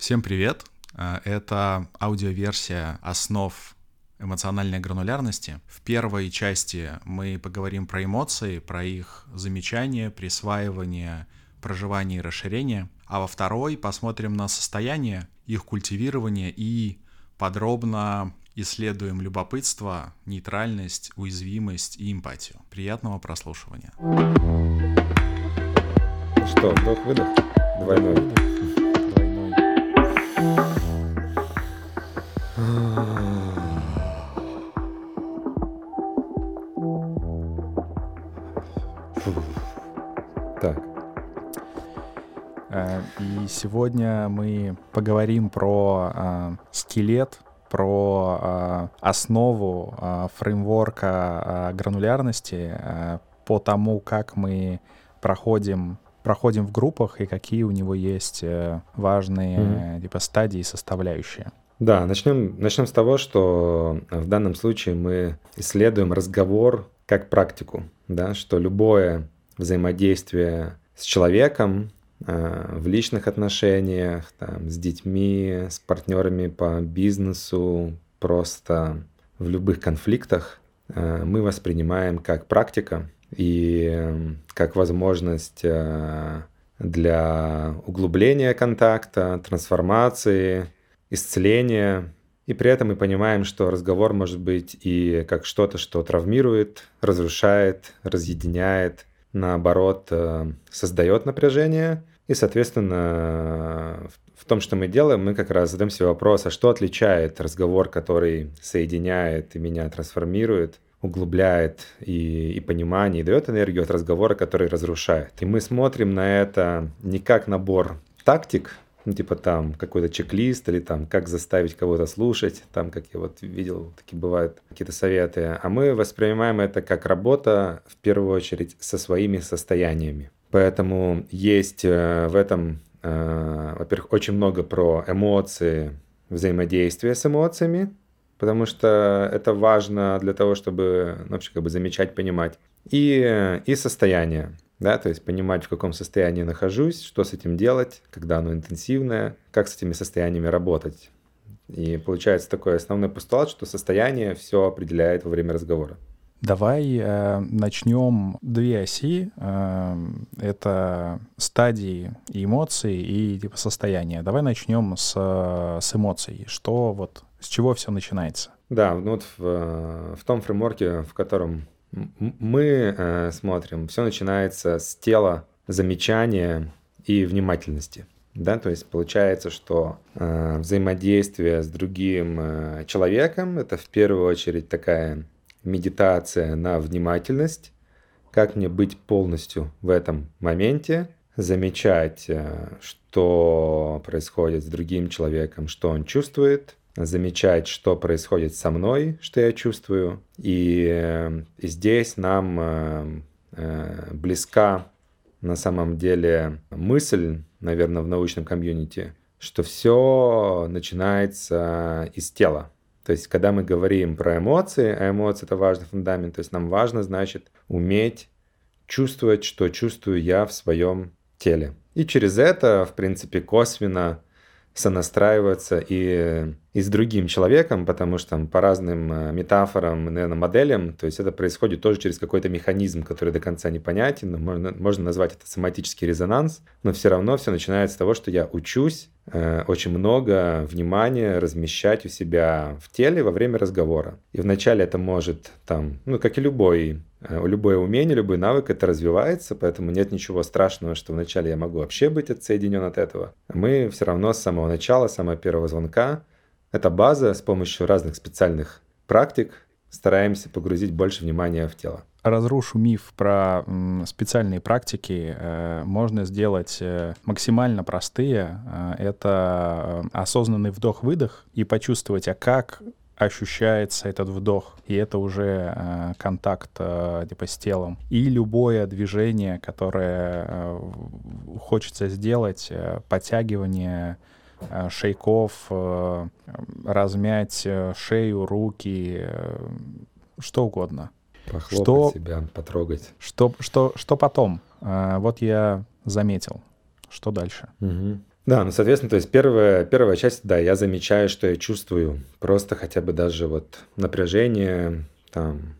Всем привет! Это аудиоверсия основ эмоциональной гранулярности. В первой части мы поговорим про эмоции, про их замечание, присваивание, проживание и расширение. А во второй посмотрим на состояние, их культивирование и подробно исследуем любопытство, нейтральность, уязвимость и эмпатию. Приятного прослушивания. Что, вдох-выдох? Двойной. Сегодня мы поговорим про э, скелет, про э, основу э, фреймворка э, гранулярности, э, по тому, как мы проходим проходим в группах и какие у него есть э, важные Мгм. типа стадии и составляющие. да, начнем, начнем с того, что в данном случае мы исследуем разговор как практику, да, что любое взаимодействие с человеком э, в личных отношениях, там, с детьми, с партнерами по бизнесу, просто в любых конфликтах э, мы воспринимаем как практика и э, как возможность э, для углубления контакта, трансформации, исцеления. И при этом мы понимаем, что разговор может быть и как что-то, что травмирует, разрушает, разъединяет, наоборот, э, создает напряжение. И, соответственно, в том, что мы делаем, мы как раз задаем себе вопрос, а что отличает разговор, который соединяет и меня трансформирует, углубляет и, и понимание, и дает энергию от разговора, который разрушает. И мы смотрим на это не как набор тактик, ну, типа там какой-то чек-лист или там как заставить кого-то слушать, там, как я вот видел, такие бывают какие-то советы, а мы воспринимаем это как работа, в первую очередь, со своими состояниями. Поэтому есть э, в этом, э, во-первых, очень много про эмоции, взаимодействие с эмоциями, потому что это важно для того, чтобы ну, вообще как бы замечать, понимать. И, и состояние, да, то есть понимать, в каком состоянии нахожусь, что с этим делать, когда оно интенсивное, как с этими состояниями работать. И получается такой основной постулат, что состояние все определяет во время разговора. Давай э, начнем две оси. э, это стадии и эмоции и типа состояния. Давай начнем с, э, с эмоций. Что вот, с чего все начинается? Да, ну вот в, э, в том фреймворке, в котором мы э, смотрим, все начинается с тела, замечания и внимательности. Да, то есть получается, что э, взаимодействие с другим э, человеком это в первую очередь такая медитация на внимательность, как мне быть полностью в этом моменте, замечать, э, что происходит с другим человеком, что он чувствует, замечать, что происходит со мной, что я чувствую. И, э, здесь нам э, близка на самом деле мысль, наверное, в научном комьюнити, что все начинается из тела. То есть, когда мы говорим про эмоции, а эмоции это важный фундамент, то есть нам важно, значит, уметь чувствовать, что чувствую я в своем теле. И через это, в принципе, косвенно сонастраиваться и, и с другим человеком, потому что там, по разным э, метафорам, наверное, моделям, то есть это происходит тоже через какой-то механизм, который до конца непонятен, но можно, можно назвать это соматический резонанс, но все равно все начинается с того, что я учусь очень много внимания размещать у себя в теле во время разговора. И вначале это может там, ну, как и любой э, любое умение, любой навык, это развивается, поэтому нет ничего страшного, что вначале я могу вообще быть отсоединен от этого. Мы все равно с самого начала, с самого первого звонка, это база, с помощью разных специальных практик стараемся погрузить больше внимания в тело. Разрушу миф про специальные практики. Э, Можно сделать э, максимально простые. Э, Это осознанный вдох-выдох и почувствовать, а как ощущается этот вдох, и это уже контакт типа с телом. И любое движение, которое хочется сделать, подтягивание шейков, размять шею, руки, что угодно. Похлопать Что- себя, потрогать. Что, что, что потом? А, вот я заметил. Что дальше? Мгм. Да, ну, соответственно, то есть первая, первая часть, да, я замечаю, что я чувствую просто хотя бы даже вот напряжение, там,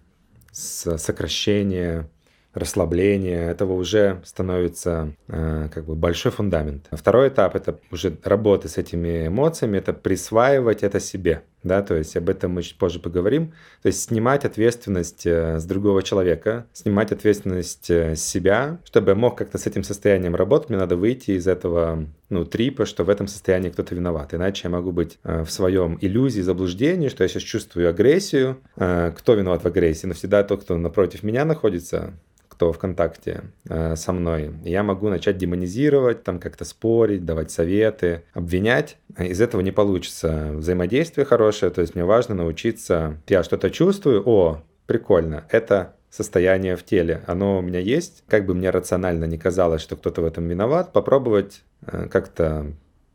сокращение, расслабление, этого уже становится э, как бы большой фундамент. Второй этап это уже работа с этими эмоциями, это присваивать это себе, да, то есть об этом мы чуть позже поговорим, то есть снимать ответственность э, с другого человека, снимать ответственность э, с себя, чтобы я мог как-то с этим состоянием работать, мне надо выйти из этого, ну, трипа, что в этом состоянии кто-то виноват, иначе я могу быть э, в своем иллюзии, заблуждении, что я сейчас чувствую агрессию, э, кто виноват в агрессии, но всегда тот, кто напротив меня находится, кто ВКонтакте э, со мной, я могу начать демонизировать, там как-то спорить, давать советы, обвинять. Из этого не получится взаимодействие хорошее, то есть мне важно научиться, я что-то чувствую, о, прикольно, это состояние в теле, оно у меня есть, как бы мне рационально не казалось, что кто-то в этом виноват, попробовать э, как-то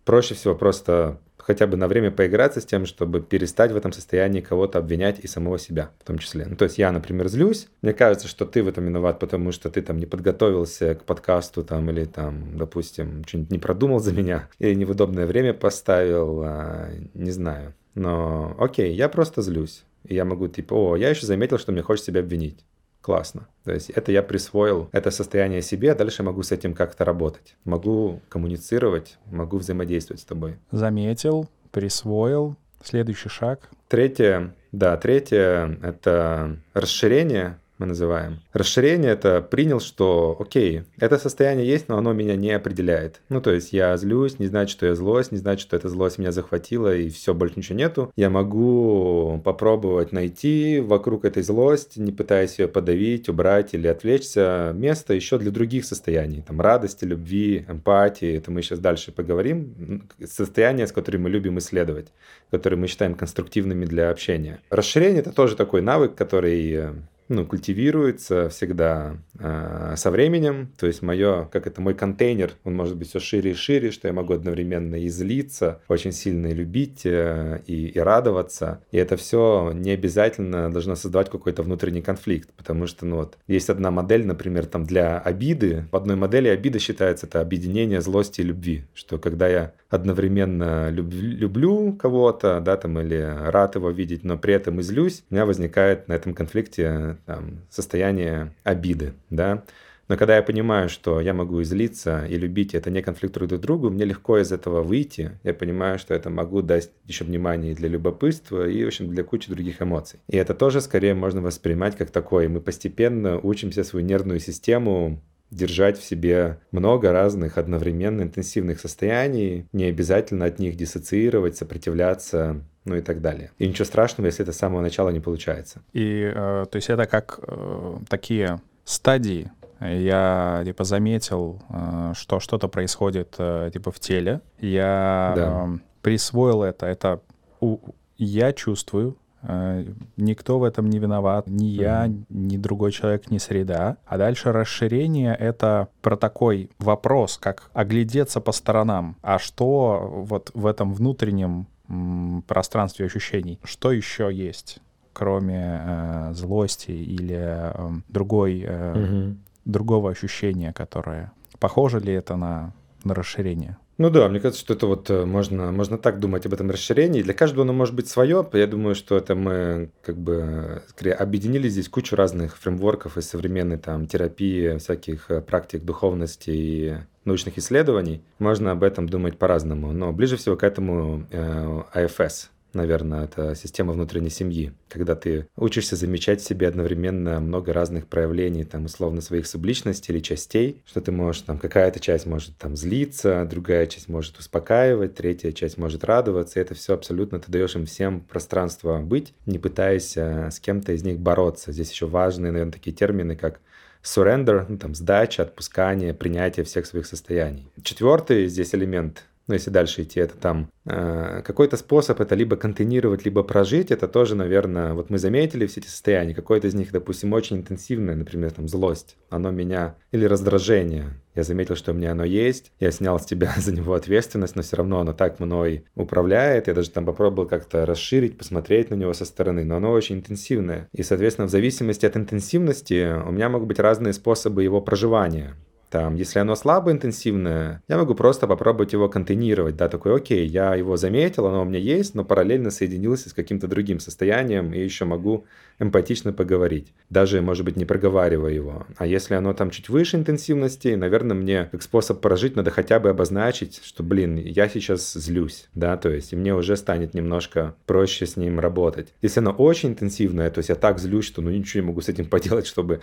проще всего просто хотя бы на время поиграться с тем, чтобы перестать в этом состоянии кого-то обвинять и самого себя в том числе. Ну, то есть я, например, злюсь, мне кажется, что ты в этом виноват, потому что ты там не подготовился к подкасту там или там, допустим, что-нибудь не продумал за меня или не в удобное время поставил, а, не знаю. Но окей, я просто злюсь. И я могу типа, о, я еще заметил, что мне хочется себя обвинить классно. То есть это я присвоил это состояние себе, а дальше могу с этим как-то работать. Могу коммуницировать, могу взаимодействовать с тобой. Заметил, присвоил. Следующий шаг. Третье, да, третье — это расширение мы называем. Расширение это принял, что окей, это состояние есть, но оно меня не определяет. Ну, то есть я злюсь, не значит, что я злость, не значит, что эта злость меня захватила и все, больше ничего нету. Я могу попробовать найти вокруг этой злости, не пытаясь ее подавить, убрать или отвлечься, место еще для других состояний. Там радости, любви, эмпатии, это мы сейчас дальше поговорим. Состояния, с которыми мы любим исследовать, которые мы считаем конструктивными для общения. Расширение это тоже такой навык, который ну, культивируется всегда э, со временем. То есть мое, как это, мой контейнер, он может быть все шире и шире, что я могу одновременно и злиться, очень сильно и любить, э, и, и радоваться. И это все не обязательно должно создавать какой-то внутренний конфликт, потому что, ну вот, есть одна модель, например, там для обиды. В одной модели обида считается это объединение злости и любви, что когда я одновременно люб, люблю кого-то, да, там, или рад его видеть, но при этом и злюсь, у меня возникает на этом конфликте там, состояние обиды, да. Но когда я понимаю, что я могу излиться и любить, это не конфликтует друг другу, мне легко из этого выйти. Я понимаю, что это могу дать еще внимание для любопытства и, в общем, для кучи других эмоций. И это тоже скорее можно воспринимать как такое. Мы постепенно учимся свою нервную систему держать в себе много разных одновременно интенсивных состояний, не обязательно от них диссоциировать, сопротивляться, ну и так далее. И ничего страшного, если это с самого начала не получается. И, э, то есть это как э, такие стадии. Я, типа, заметил, э, что что-то происходит, э, типа, в теле. Я да. э, присвоил это. Это у, я чувствую, никто в этом не виноват, ни я, mm-hmm. ни другой человек, ни среда. А дальше расширение — это про такой вопрос, как оглядеться по сторонам. А что вот в этом внутреннем пространстве ощущений, что еще есть, кроме э, злости или э, другой, э, mm-hmm. другого ощущения, которое... Похоже ли это на, на расширение? Ну да, мне кажется, что это вот э, можно, можно так думать об этом расширении. Для каждого оно может быть свое. Я думаю, что это мы как бы скорее объединили здесь кучу разных фреймворков из современной там терапии, всяких э, практик духовности и научных исследований. Можно об этом думать по-разному. Но ближе всего к этому э, АФС, наверное, это система внутренней семьи, когда ты учишься замечать в себе одновременно много разных проявлений, там, условно, своих субличностей или частей, что ты можешь, там, какая-то часть может там злиться, другая часть может успокаивать, третья часть может радоваться, и это все абсолютно ты даешь им всем пространство быть, не пытаясь э, с кем-то из них бороться. Здесь еще важные, наверное, такие термины, как surrender, ну, там, сдача, отпускание, принятие всех своих состояний. Четвертый здесь элемент ну, если дальше идти, это там э, какой-то способ это либо контейнировать, либо прожить, это тоже, наверное, вот мы заметили все эти состояния, какое-то из них, допустим, очень интенсивное, например, там злость, оно меня, или раздражение, я заметил, что у меня оно есть, я снял с тебя за него ответственность, но все равно оно так мной управляет, я даже там попробовал как-то расширить, посмотреть на него со стороны, но оно очень интенсивное, и, соответственно, в зависимости от интенсивности у меня могут быть разные способы его проживания, Там, если оно слабо интенсивное, я могу просто попробовать его контейнировать, да, такой, окей, я его заметил, оно у меня есть, но параллельно соединился с каким-то другим состоянием и еще могу эмпатично поговорить, даже, может быть, не проговаривая его. А если оно там чуть выше интенсивности, наверное, мне как способ прожить надо хотя бы обозначить, что, блин, я сейчас злюсь, да, то есть и мне уже станет немножко проще с ним работать. Если оно очень интенсивное, то есть я так злюсь, что ну ничего не могу с этим поделать, чтобы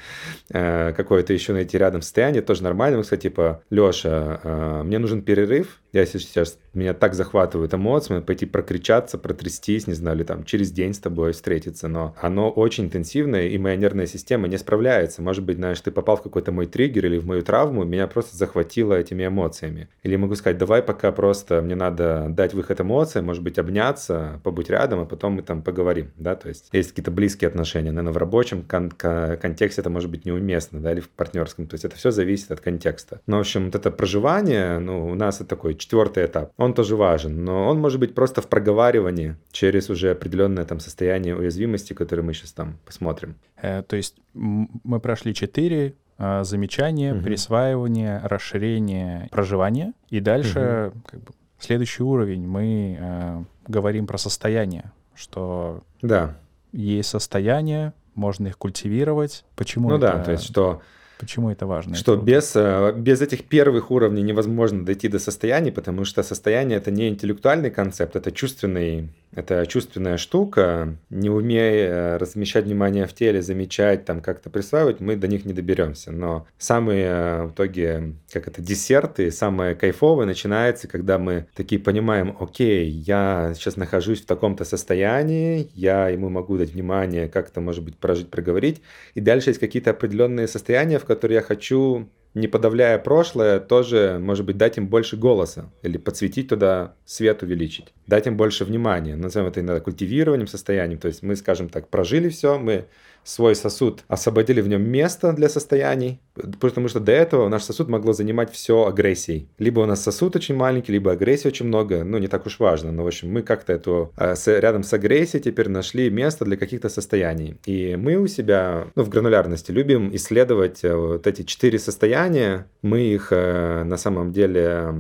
э, какое-то еще найти рядом состояние, тоже нормально, сказать, типа, Леша, э, мне нужен перерыв, я сейчас, меня так захватывают эмоции, пойти прокричаться, протрястись, не знаю, или там через день с тобой встретиться, но оно очень интенсивное, и моя нервная система не справляется. Может быть, знаешь, ты попал в какой-то мой триггер или в мою травму, меня просто захватило этими эмоциями. Или могу сказать, давай пока просто мне надо дать выход эмоциям, может быть, обняться, побыть рядом, а потом мы там поговорим, да, то есть есть какие-то близкие отношения, наверное, в рабочем кон- контексте это может быть неуместно, да, или в партнерском, то есть это все зависит от контекста. Но, в общем, вот это проживание, ну, у нас это такой четвертый этап. Он тоже важен, но он может быть просто в проговаривании через уже определенное там состояние уязвимости, которое мы сейчас там посмотрим. Э, то есть мы прошли четыре э, замечания, угу. присваивание, расширение, проживание, и дальше угу. как бы, следующий уровень мы э, говорим про состояние, что да. есть состояние, можно их культивировать. Почему? Ну это... да, то есть что Почему это важно? Что это без, э, без этих первых уровней невозможно дойти до состояния, потому что состояние это не интеллектуальный концепт, это чувственный это чувственная штука, не умея э, размещать внимание в теле, замечать, там как-то присваивать, мы до них не доберемся. Но самые э, в итоге, как это, десерты, самое кайфовое начинается, когда мы такие понимаем, окей, я сейчас нахожусь в таком-то состоянии, я ему могу дать внимание, как-то, может быть, прожить, проговорить. И дальше есть какие-то определенные состояния, в которые я хочу не подавляя прошлое, тоже, может быть, дать им больше голоса или подсветить туда свет увеличить, дать им больше внимания. Назовем это иногда культивированием состоянием. То есть мы, скажем так, прожили все, мы свой сосуд, освободили в нем место для состояний, потому что до этого наш сосуд могло занимать все агрессией. Либо у нас сосуд очень маленький, либо агрессии очень много, ну, не так уж важно, но, в общем, мы как-то эту, э, рядом с агрессией теперь нашли место для каких-то состояний. И мы у себя, ну, в гранулярности любим исследовать э, вот эти четыре состояния, мы их э, на самом деле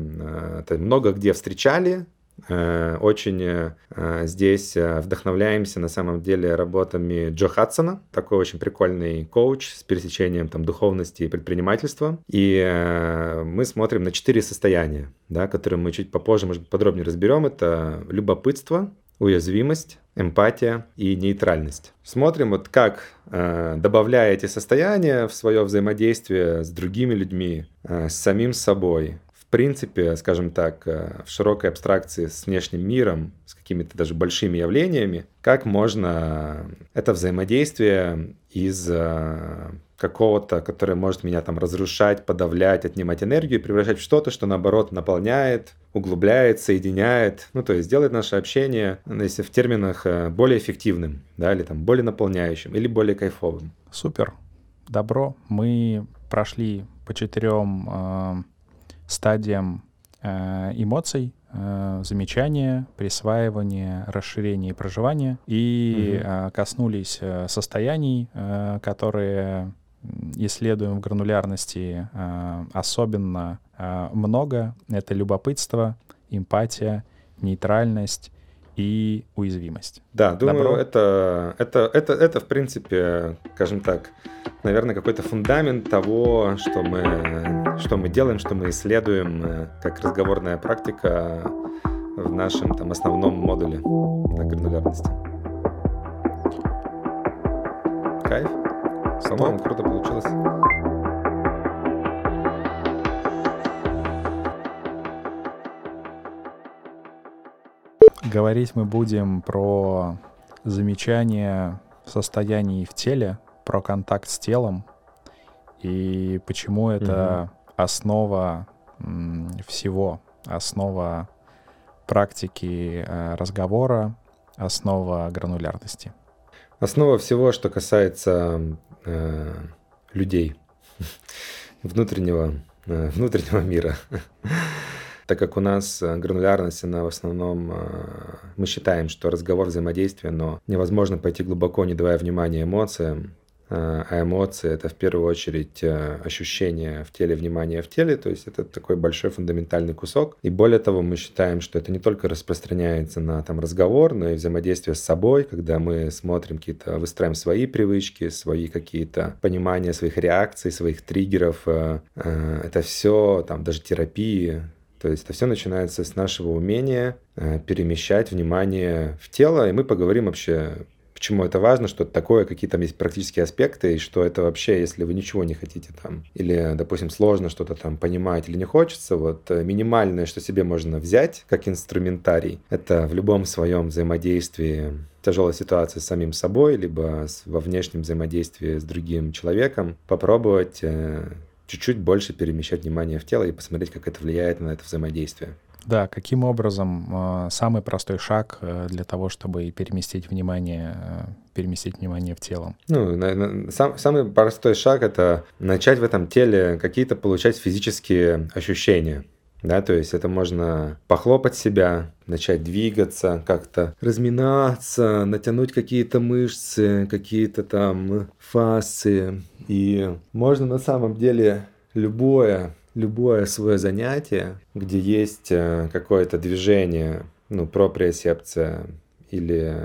много где встречали, Э, очень э, здесь э, вдохновляемся на самом деле работами Джо Хадсона, такой очень прикольный коуч с пересечением там духовности и предпринимательства. И мы смотрим на четыре состояния, да, которые мы чуть попозже, может быть, подробнее разберем. Это любопытство, уязвимость, эмпатия и нейтральность. Смотрим, вот как, добавляя эти состояния в свое взаимодействие с другими людьми, с самим собой, принципе, скажем так, э, в широкой абстракции с внешним миром, с какими-то даже большими явлениями, как можно это взаимодействие из э, какого-то, которое может меня там разрушать, подавлять, отнимать энергию, превращать в что-то, что наоборот наполняет, углубляет, соединяет, ну то есть делает наше общение, ну, если в терминах, э, более эффективным, да, или там более наполняющим, или более кайфовым. Супер, добро. Мы прошли по четырем стадиям э, эмоций, э, замечания, присваивания, расширения и проживания, и угу. коснулись состояний, которые исследуем в гранулярности особенно много. Это любопытство, эмпатия, нейтральность и уязвимость. Да, думаю, это, это, это, это, в принципе, скажем так, наверное, какой-то фундамент того, что мы, что мы делаем, что мы исследуем, э, как разговорная практика в нашем там, основном модуле на гранулярности. Кайф. По-моему, круто получилось. Говорить мы будем про замечание состояний в теле, про контакт с телом и почему это угу. Основа всего, основа практики э, разговора, основа гранулярности. Основа всего, что касается э, людей, внутреннего, э, внутреннего мира. Так как у нас э, гранулярность, она в основном, э, мы считаем, что разговор взаимодействие, но невозможно пойти глубоко, не давая внимания эмоциям, а эмоции — это в первую очередь ощущение в теле, внимание в теле, то есть это такой большой фундаментальный кусок. И более того, мы считаем, что это не только распространяется на там, разговор, но и взаимодействие с собой, когда мы смотрим какие-то, выстраиваем свои привычки, свои какие-то понимания своих реакций, своих триггеров. Это все, там, даже терапии, то есть это все начинается с нашего умения э, перемещать внимание в тело, и мы поговорим вообще, почему это важно, что это такое, какие там есть практические аспекты, и что это вообще, если вы ничего не хотите там, или, допустим, сложно что-то там понимать или не хочется, вот э, минимальное, что себе можно взять как инструментарий, это в любом своем взаимодействии тяжелой ситуации с самим собой, либо во внешнем взаимодействии с другим человеком, попробовать э, чуть-чуть больше перемещать внимание в тело и посмотреть, как это влияет на это взаимодействие. Да, каким образом э, самый простой шаг э, для того, чтобы переместить внимание, э, переместить внимание в тело? Ну, сам, самый простой шаг это начать в этом теле какие-то получать физические ощущения. Да, то есть это можно похлопать себя, начать двигаться, как-то разминаться, натянуть какие-то мышцы, какие-то там фасции. И можно на самом деле любое, любое свое занятие, где есть э, какое-то движение, ну, проприосепция или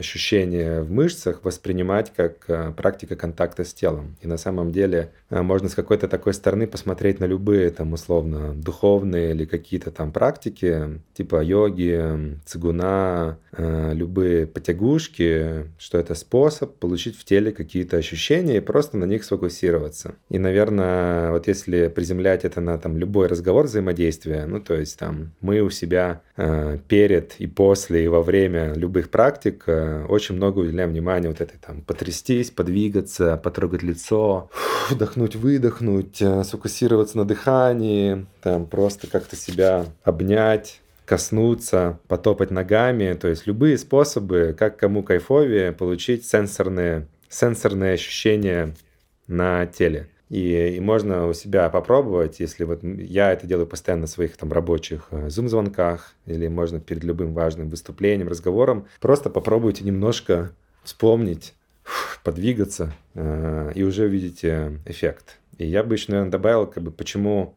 ощущение в мышцах воспринимать как э, практика контакта с телом. И на самом деле э, можно с какой-то такой стороны посмотреть на любые там условно духовные или какие-то там практики, типа йоги, цигуна, э, любые потягушки, что это способ получить в теле какие-то ощущения и просто на них сфокусироваться. И, наверное, вот если приземлять это на там любой разговор взаимодействия, ну то есть там мы у себя перед и после и во время любых практик очень много уделяем внимания вот этой там потрястись, подвигаться, потрогать лицо, вдохнуть, выдохнуть, э, сфокусироваться на дыхании, там просто как-то себя обнять, коснуться, потопать ногами, то есть любые способы, как кому кайфовее, получить сенсорные, сенсорные ощущения на теле. И, и можно у себя попробовать, если вот я это делаю постоянно на своих там рабочих зум-звонках, э, или можно перед любым важным выступлением, разговором, просто попробуйте немножко вспомнить, подвигаться, э, и уже увидите эффект. И я бы еще, наверное, добавил, как бы, почему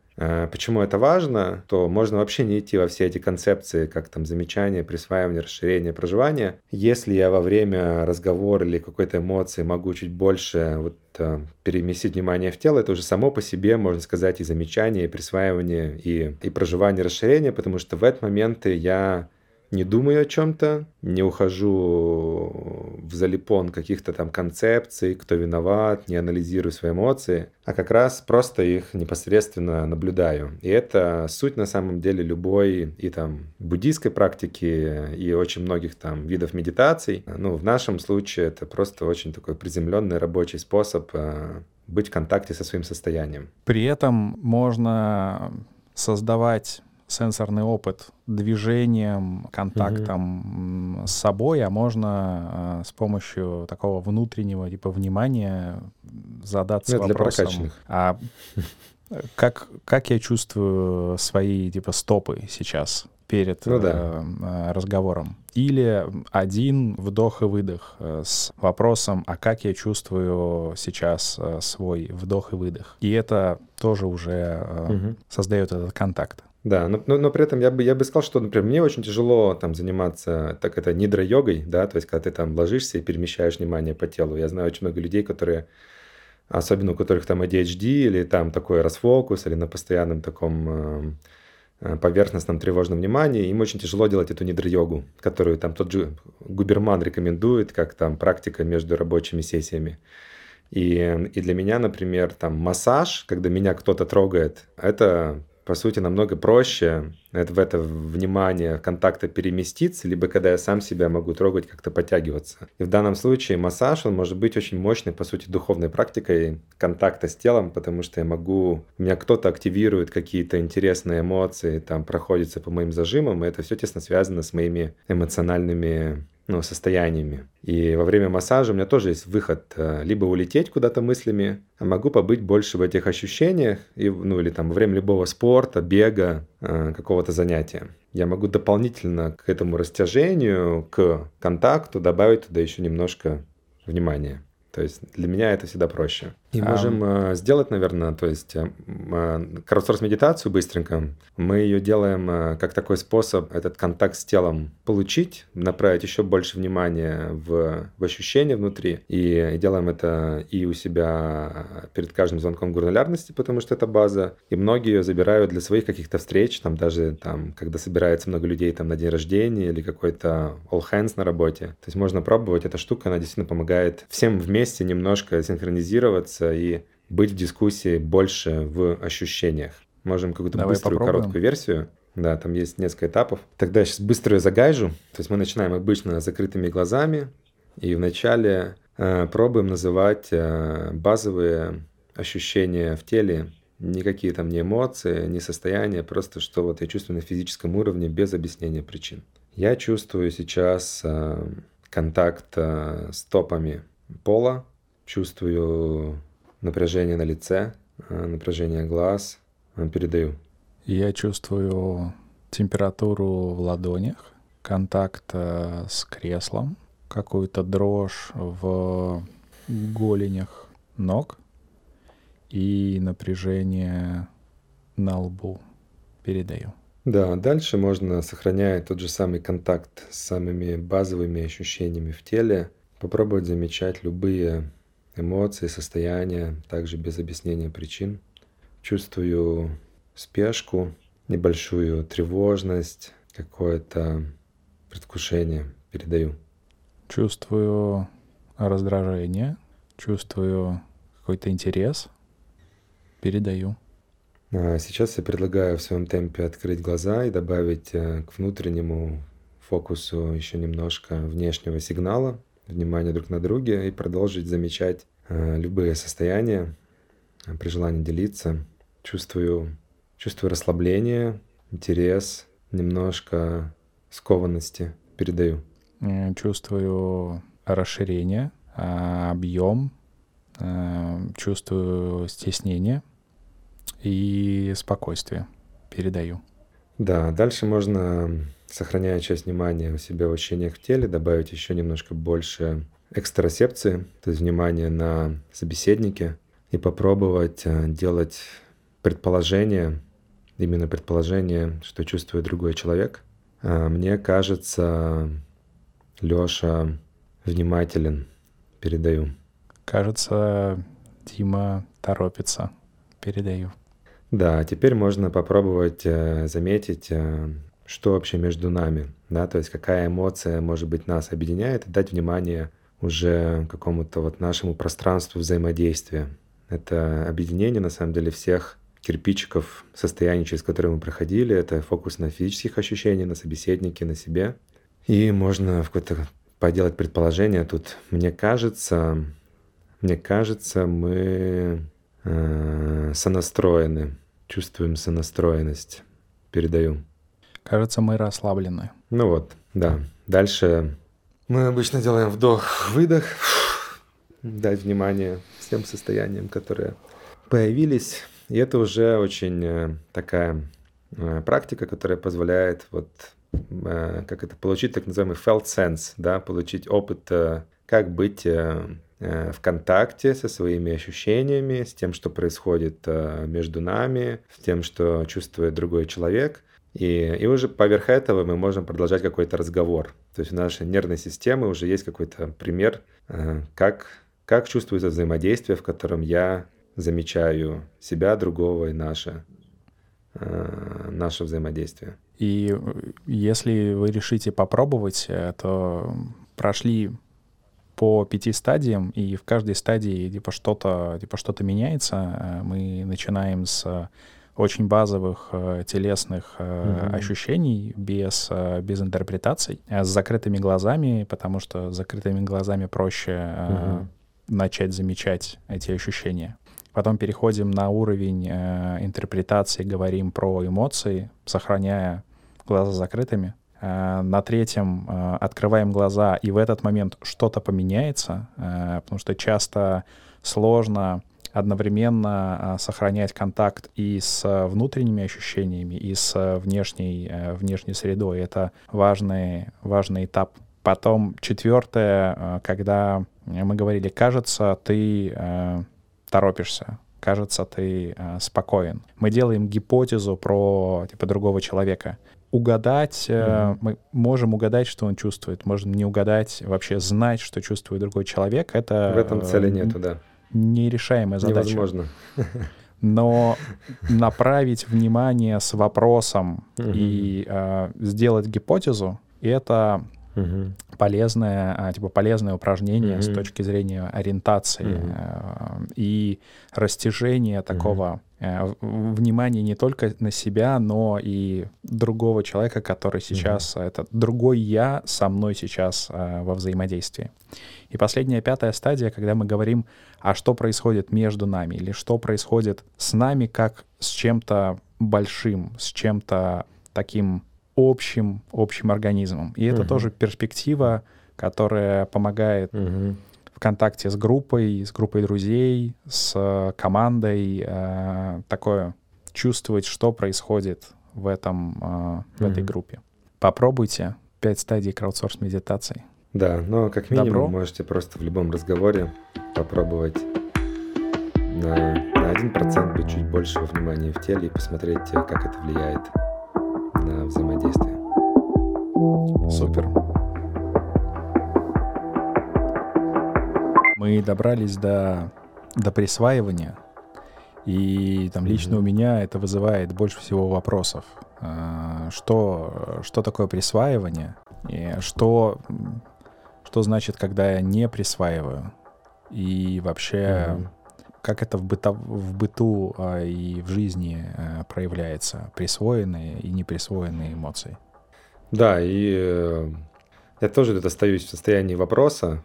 почему это важно, то можно вообще не идти во все эти концепции, как там замечание, присваивание, расширение, проживание. Если я во время разговора или какой-то эмоции могу чуть больше вот э, переместить внимание в тело, это уже само по себе, можно сказать, и замечание, и присваивание, и, и проживание, расширение, потому что в этот момент я не думаю о чем-то, не ухожу в залипон каких-то там концепций, кто виноват, не анализирую свои эмоции, а как раз просто их непосредственно наблюдаю. И это суть на самом деле любой и там буддийской практики, и очень многих там видов медитаций. Ну, в нашем случае это просто очень такой приземленный рабочий способ э, быть в контакте со своим состоянием. При этом можно создавать сенсорный опыт движением, контактом угу. с собой, а можно э, с помощью такого внутреннего типа внимания задаться Это вопросом. А как, как я чувствую свои типа стопы сейчас перед ну, да. э, э разговором? Или один вдох и выдох э, с вопросом, а как я чувствую сейчас э, свой вдох и выдох? И это тоже уже э, угу. создает этот контакт. Да, но, но, но при этом я бы, я бы сказал, что, например, мне очень тяжело там заниматься, так это нидра-йогой, да, то есть когда ты там ложишься и перемещаешь внимание по телу. Я знаю очень много людей, которые, особенно у которых там ADHD или там такой расфокус, или на постоянном таком эм, э, поверхностном тревожном внимании, им очень тяжело делать эту нидра-йогу, которую там тот же Губерман рекомендует, как там практика между рабочими сессиями. И, и для меня, например, там массаж, когда меня кто-то трогает, это по сути, намного проще это, в это внимание контакта переместиться, либо когда я сам себя могу трогать, как-то подтягиваться. И в данном случае массаж, он может быть очень мощной, по сути, духовной практикой контакта с телом, потому что я могу, меня кто-то активирует какие-то интересные эмоции, там проходится по моим зажимам, и это все тесно связано с моими эмоциональными ну, состояниями. И во время массажа у меня тоже есть выход э, либо улететь куда-то мыслями, а могу побыть больше в этих ощущениях, и, ну или там во время любого спорта, бега, э, какого-то занятия. Я могу дополнительно к этому растяжению, к контакту добавить туда еще немножко внимания. То есть для меня это всегда проще. И А, можем э, сделать, наверное, то есть э, э, краудсорс-медитацию быстренько. Мы ее делаем э, как такой способ этот контакт с телом получить, направить еще больше внимания в, в ощущения внутри. И делаем это и у себя перед каждым звонком гурнулярности, потому что это база. И многие ее забирают для своих каких-то встреч, там даже там, когда собирается много людей там на день рождения или какой-то all hands на работе. То есть можно пробовать. Эта штука, она действительно помогает всем вместе немножко синхронизироваться и быть в дискуссии больше в ощущениях. Можем какую-то Давай быструю, попробуем. короткую версию. Да, там есть несколько этапов. Тогда я сейчас быстро ее загайжу. То есть мы начинаем обычно с закрытыми глазами. И вначале э, пробуем называть э, базовые ощущения в теле. Никакие там не эмоции, не состояния, просто что вот я чувствую на физическом уровне без объяснения причин. Я чувствую сейчас э, контакт э, с топами пола, чувствую напряжение на лице, э, напряжение глаз, Э, передаю. Я чувствую температуру в ладонях, контакт э, с креслом, какую-то дрожь в голенях ног и напряжение на лбу. Передаю. Да, дальше можно, сохраняя тот же самый контакт с самыми базовыми ощущениями в теле, попробовать замечать любые эмоции, состояния, также без объяснения причин. Чувствую спешку, небольшую тревожность, какое-то предвкушение. Передаю. Чувствую раздражение, чувствую какой-то интерес. Передаю. А Сейчас я предлагаю в своем темпе открыть глаза и добавить э, к внутреннему фокусу еще немножко внешнего сигнала, внимания друг на друге и продолжить замечать э, любые состояния э, при желании делиться. Чувствую, чувствую расслабление, интерес, немножко скованности. Передаю. Э, Чувствую расширение, а, объем, чувствую стеснение и спокойствие. Передаю. Да, дальше можно, сохраняя часть внимания у себя в ощущениях в теле, добавить еще немножко больше экстрасепции, то есть внимание на собеседнике, и попробовать э, делать предположение, именно предположение, что чувствует другой человек. А Мне кажется, Лёша внимателен. Передаю. Кажется, Дима торопится. Передаю. Да, теперь можно попробовать э, заметить, э, что вообще между нами, да, то есть какая эмоция, может быть, нас объединяет, и дать внимание уже какому-то вот нашему пространству взаимодействия. Это объединение, на самом деле, всех кирпичиков, состояний, через которые мы проходили. Это фокус на физических ощущениях, на собеседнике, на себе. И можно в какое-то поделать предположение тут. Мне кажется, мне кажется, мы э, сонастроены, чувствуем сонастроенность. Передаю. Кажется, мы расслаблены. Ну вот, да. Дальше мы обычно делаем вдох-выдох, дать внимание всем состояниям, которые появились. И это уже очень э, такая э, практика, которая позволяет вот э, как это получить так называемый felt sense, да, получить опыт, как быть в контакте со своими ощущениями, с тем, что происходит между нами, с тем, что чувствует другой человек. И, и уже поверх этого мы можем продолжать какой-то разговор. То есть у нашей нервной системы уже есть какой-то пример, э, как, как чувствуется взаимодействие, в котором я замечаю себя, другого и наше, э, наше взаимодействие. И э, если вы решите попробовать, то прошли по пяти стадиям, и в каждой стадии типа что-то типа что-то меняется. Мы начинаем с очень базовых э, телесных э, Мгм. ощущений без, э, без интерпретаций, э, с закрытыми глазами, потому что с закрытыми глазами проще э, Мгм. начать замечать эти ощущения. Потом переходим на уровень э, интерпретации, говорим про эмоции, сохраняя глаза закрытыми. Э, на третьем э, открываем глаза, и в этот момент что-то поменяется, э, потому что часто сложно одновременно э, сохранять контакт и с э, внутренними ощущениями, и с э, внешней, э, внешней средой. Это важный, важный этап. Потом четвертое, когда Мы говорили, кажется, ты э, торопишься, кажется, ты э, спокоен. Мы делаем гипотезу про типа другого человека. Угадать, mm-hmm. мы можем угадать, что он чувствует, можем не угадать, вообще знать, что чувствует другой человек. Это в этом цели нету, да. Нерешаемая задача. Невозможно. Но направить внимание с вопросом и э, сделать гипотезу, это угу. полезное, а, типа полезное упражнение угу. с точки зрения ориентации угу. и растяжения такого угу. внимания не только на себя, но и другого человека, который сейчас, угу. это другой я со мной сейчас во взаимодействии. И последняя, пятая стадия, когда мы говорим, а что происходит между нами, или что происходит с нами, как с чем-то большим, с чем-то таким общим, общим организмом. И это угу. тоже перспектива, которая помогает угу. в контакте с группой, с группой друзей, с командой э, такое чувствовать, что происходит в, этом, э, в угу. этой группе. Попробуйте пять стадий краудсорс-медитации. Да, но как минимум Добро. можете просто в любом разговоре попробовать на, на 1% быть чуть больше внимания в теле и посмотреть, как это влияет на взаимодействие. Супер. Мы добрались до, до присваивания, и там лично mm-hmm. у меня это вызывает больше всего вопросов. А, что, что такое присваивание? И что, что значит, когда я не присваиваю? И вообще, mm-hmm как это в, быто, в быту а, и в жизни а, проявляется, присвоенные и неприсвоенные эмоции. Да, и э, я тоже тут остаюсь в состоянии вопроса,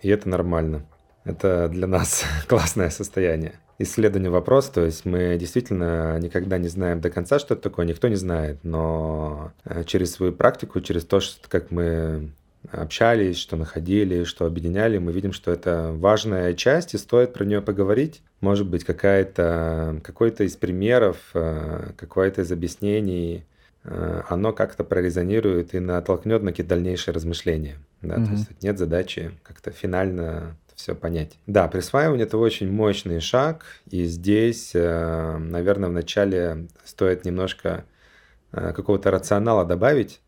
и это нормально. Это для нас классное состояние. Исследование вопроса, то есть мы действительно никогда не знаем до конца, что это такое, никто не знает, но э, через свою практику, через то, что, как мы общались, что находили, что объединяли, мы видим, что это важная часть, и стоит про нее поговорить. Может быть, какая-то, какой-то из примеров, э, какое-то из объяснений, э, оно как-то прорезонирует и натолкнет на какие-то дальнейшие размышления. Да? Mm-hmm. То есть нет задачи как-то финально все понять. Да, присваивание — это очень мощный шаг, и здесь, э, наверное, вначале стоит немножко какого-то рационала добавить,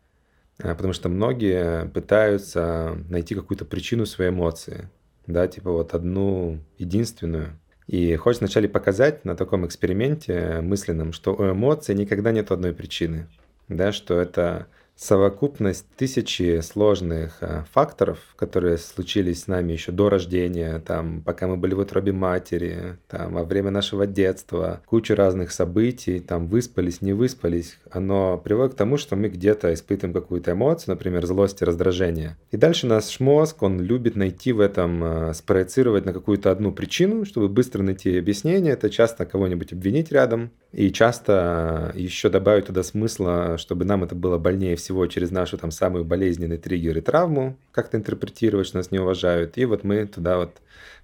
потому что многие пытаются найти какую-то причину своей эмоции, да, типа вот одну единственную. И хочется вначале показать на таком эксперименте мысленном, что у эмоций никогда нет одной причины, да, что это совокупность тысячи сложных э, факторов, которые случились с нами еще до рождения, там, пока мы были в утробе матери, там, во время нашего детства, куча разных событий, там, выспались, не выспались, оно приводит к тому, что мы где-то испытываем какую-то эмоцию, например, злость и раздражение. И дальше наш мозг, он любит найти в этом, э, спроецировать на какую-то одну причину, чтобы быстро найти объяснение, это часто кого-нибудь обвинить рядом, и часто еще добавить туда смысла, чтобы нам это было больнее всего через нашу там самую болезненный триггер и травму, как-то интерпретировать, что нас не уважают. И вот мы туда вот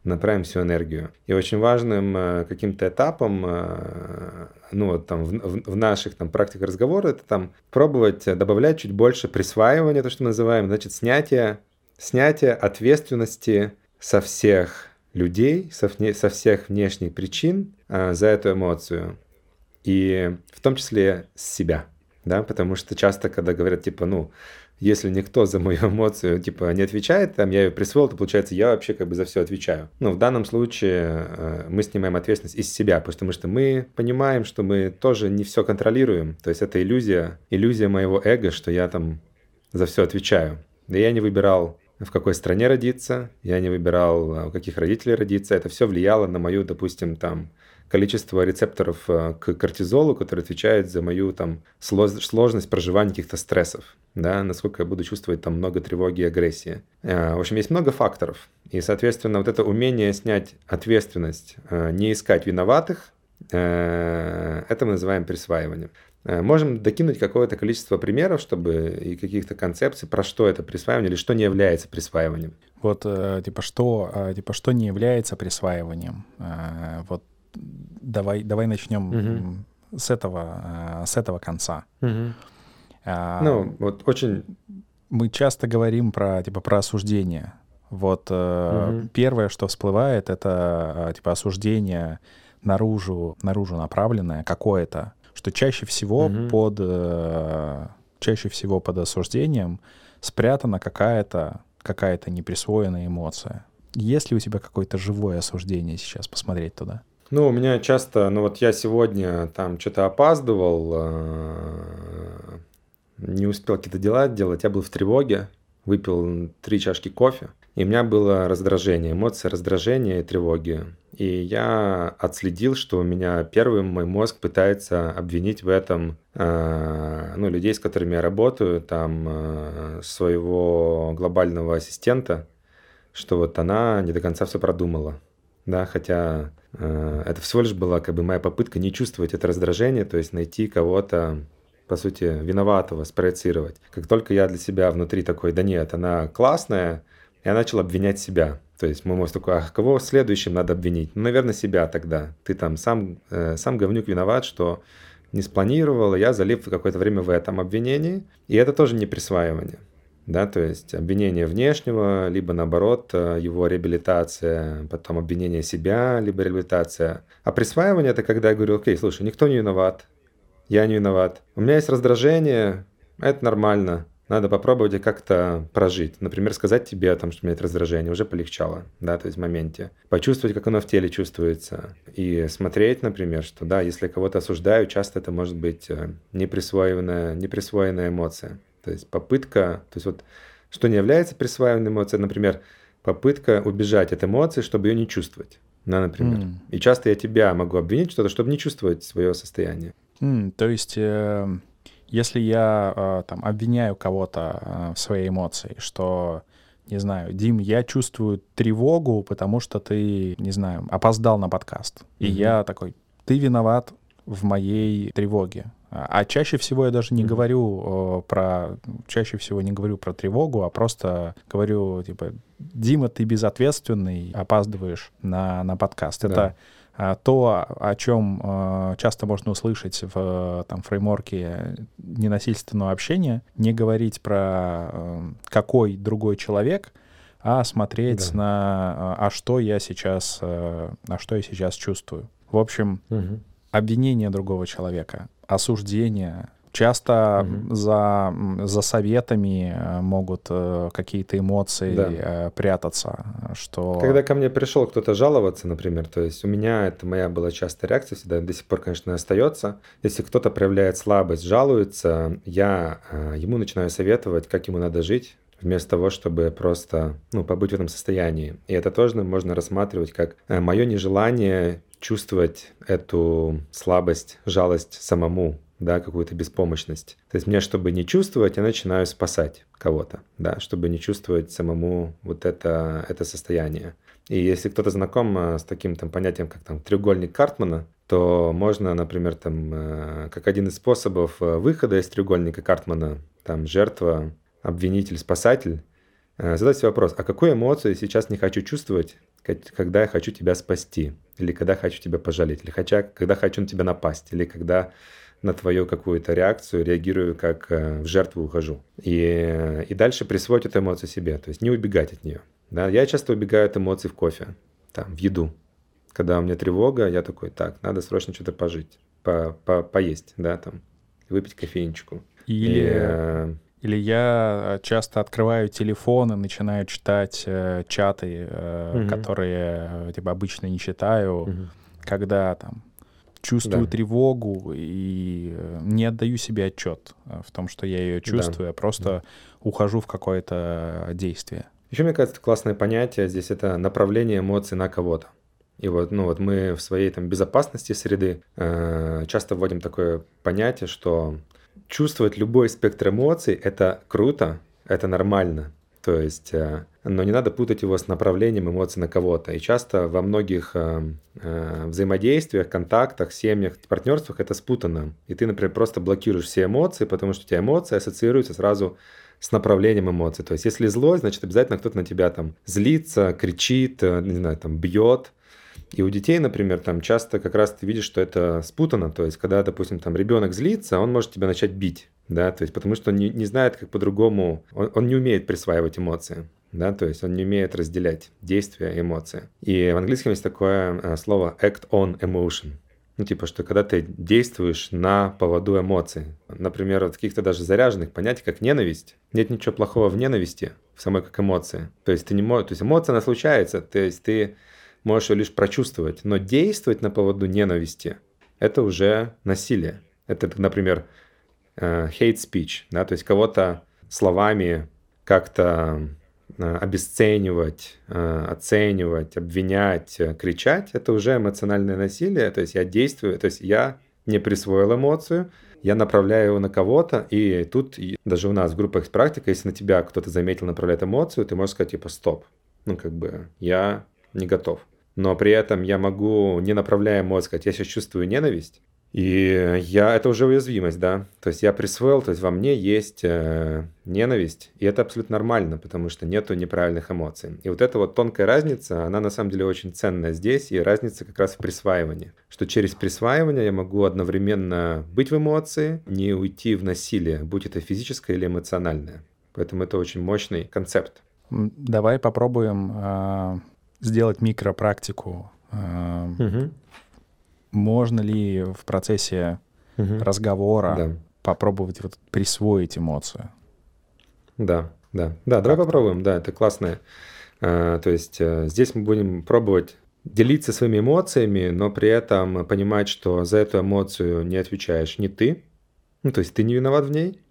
направим всю энергию. И очень важным э, каким-то этапом, э, ну вот там в, в наших там практиках разговора, это там пробовать добавлять чуть больше присваивания, то, что мы называем, значит, снятие, снятие ответственности со всех людей, со, со всех внешних причин э, за эту эмоцию и в том числе с себя, да, потому что часто, когда говорят, типа, ну, если никто за мою эмоцию, типа, не отвечает, там, я ее присвоил, то получается, я вообще как бы за все отвечаю. Но в данном случае э, мы снимаем ответственность из себя, потому что мы понимаем, что мы тоже не все контролируем. То есть это иллюзия, иллюзия моего эго, что я там за все отвечаю. Да я не выбирал в какой стране родиться, я не выбирал, а у каких родителей родиться. Это все влияло на мою, допустим, там, количество рецепторов э, к кортизолу, который отвечает за мою там сложность проживания каких-то стрессов, да, насколько я буду чувствовать там много тревоги и агрессии. Э, в общем, есть много факторов. И, соответственно, вот это умение снять ответственность, э, не искать виноватых, это мы называем присваиванием. Можем докинуть какое-то количество примеров, чтобы и каких-то концепций, про что это присваивание или что не является присваиванием. Вот, типа, что, типа, что не является присваиванием? Вот давай, давай начнем угу. с, этого, э, с этого конца. Угу. А, ну, вот очень... Мы часто говорим про, типа, про осуждение. Вот угу. первое, что всплывает, это типа осуждение наружу, наружу направленное какое-то, что чаще всего угу. под чаще всего под осуждением спрятана какая-то какая-то неприсвоенная эмоция. Есть ли у тебя какое-то живое осуждение сейчас посмотреть туда? Ну, у меня часто, ну вот я сегодня там что-то опаздывал, э, не успел какие-то дела делать, я был в тревоге, выпил три чашки кофе, и у меня было раздражение, эмоции раздражения и тревоги. И я отследил, что у меня первым мой мозг пытается обвинить в этом э, ну, людей, с которыми я работаю, там э, своего глобального ассистента, что вот она не до конца все продумала. Да, хотя э, это всего лишь была как бы моя попытка не чувствовать это раздражение, то есть найти кого-то, по сути, виноватого, спроецировать. Как только я для себя внутри такой, да нет, она классная, я начал обвинять себя. То есть мой мозг такой, а кого следующим надо обвинить? Ну, наверное, себя тогда. Ты там сам, э, сам говнюк виноват, что не спланировал, я залип какое-то время в этом обвинении. И это тоже не присваивание да, то есть обвинение внешнего, либо наоборот э, его реабилитация, потом обвинение себя, либо реабилитация. А присваивание это когда я говорю, окей, слушай, никто не виноват, я не виноват, у меня есть раздражение, это нормально, надо попробовать как-то прожить. Например, сказать тебе о том, что у меня есть раздражение, уже полегчало, да, то есть в моменте. Почувствовать, как оно в теле чувствуется. И смотреть, например, что да, если кого-то осуждаю, часто это может быть э, неприсвоенная, неприсвоенная эмоция. То есть попытка, то есть вот что не является присваиваемой эмоцией, например, попытка убежать от эмоции, чтобы ее не чувствовать. Да, например. Mm. И часто я тебя могу обвинить что-то, чтобы не чувствовать свое состояние. Mm, то есть, э, если я э, там обвиняю кого-то э, в своей эмоции, что, не знаю, Дим, я чувствую тревогу, потому что ты, не знаю, опоздал на подкаст. Mm-hmm. И я такой, ты виноват в моей тревоге. А чаще всего я даже не mm-hmm. говорю про... Чаще всего не говорю про тревогу, а просто говорю, типа, Дима, ты безответственный, опаздываешь на, на подкаст. Да. Это а, то, о чем а, часто можно услышать в там, фреймворке ненасильственного общения, не говорить про а, какой другой человек, а смотреть да. на а что я сейчас, а что я сейчас чувствую. В общем, угу. обвинение другого человека, осуждение. Часто угу. за, за советами э, могут э, какие-то эмоции да. Э, прятаться, что... Когда ко мне пришел кто-то жаловаться, например, то есть у меня это моя была частая реакция всегда, до сих пор, конечно, остается. Если кто-то проявляет слабость, жалуется, я ему начинаю советовать, как ему надо жить, вместо того, чтобы просто ну, побыть в этом состоянии. И это тоже можно рассматривать как мое нежелание чувствовать эту слабость, жалость самому, да, какую-то беспомощность. То есть мне, чтобы не чувствовать, я начинаю спасать кого-то, да, чтобы не чувствовать самому вот это, это состояние. И если кто-то знаком э, с таким там понятием, как там треугольник Картмана, то можно, например, там, э, как один из способов э, выхода из треугольника Картмана, там, жертва, обвинитель, спасатель, задать себе вопрос, а какую эмоцию я сейчас не хочу чувствовать, когда я хочу тебя спасти, или когда хочу тебя пожалеть, или хотя, когда хочу на тебя напасть, или когда на твою какую-то реакцию реагирую, как э, в жертву ухожу. И, и дальше присвоить эту эмоцию себе, то есть не убегать от нее. Да? Я часто убегаю от эмоций в кофе, там, в еду. Когда у меня тревога, я такой, так, надо срочно что-то пожить, по, по, поесть, да, там, выпить кофеинчику. Или... И, э, или я э, часто открываю телефон и начинаю читать э, чаты, э, угу. которые э, типа обычно не читаю, угу. когда там чувствую да. тревогу и э, не отдаю себе отчет в том, что я ее чувствую, да. а просто да. ухожу в какое-то действие. Еще, мне кажется, классное понятие здесь это направление эмоций на кого-то. И вот, ну вот мы в своей там безопасности среды э, часто вводим такое понятие, что чувствовать любой спектр эмоций — это круто, это нормально. То есть, э, но не надо путать его с направлением эмоций на кого-то. И часто во многих э, э, взаимодействиях, контактах, семьях, партнерствах это спутано. И ты, например, просто блокируешь все эмоции, потому что у тебя эмоции ассоциируются сразу с направлением эмоций. То есть, если злость, значит, обязательно кто-то на тебя там злится, кричит, не знаю, там бьет. И у детей, например, там часто как раз ты видишь, что это спутано. То есть, когда, допустим, там ребенок злится, он может тебя начать бить, да, то есть, потому что он не, не знает, как по-другому, он, он не умеет присваивать эмоции. да, то есть он не умеет разделять действия и эмоции. И в английском есть такое э, слово act on emotion, ну, типа, что когда ты действуешь на поводу эмоций. Например, от каких-то даже заряженных понятий, как ненависть. Нет ничего плохого в ненависти, в самой как эмоции. То есть ты не можешь... То есть эмоция, она случается. То есть ты можешь ее лишь прочувствовать. Но действовать на поводу ненависти — это уже насилие. Это, например, э, hate speech, да, то есть кого-то словами как-то Э, обесценивать, э, оценивать, обвинять, кричать, это уже эмоциональное насилие. То есть я действую, то есть я не присвоил эмоцию, я направляю его на кого-то, и тут даже у нас в группах практика, если на тебя кто-то заметил, направляет эмоцию, ты можешь сказать типа стоп, ну как бы я не готов. Но при этом я могу, не направляя сказать, я сейчас чувствую ненависть, и я, это уже уязвимость, да. То есть я присвоил, то есть во мне есть э, ненависть, и это абсолютно нормально, потому что нету неправильных эмоций. И вот эта вот тонкая разница, она на самом деле очень ценная здесь, и разница как раз в присваивании. Что через присваивание я могу одновременно быть в эмоции, не уйти в насилие, будь это физическое или эмоциональное. Поэтому это очень мощный концепт. Давай попробуем э, сделать микропрактику. Э, угу можно ли в процессе угу. разговора да. попробовать вот присвоить эмоцию? Да, да, да, как давай попробуем, да, это классно. А, то есть а, здесь мы будем пробовать делиться своими эмоциями, но при этом понимать, что за эту эмоцию не отвечаешь не ты, ну, то есть ты не виноват в ней,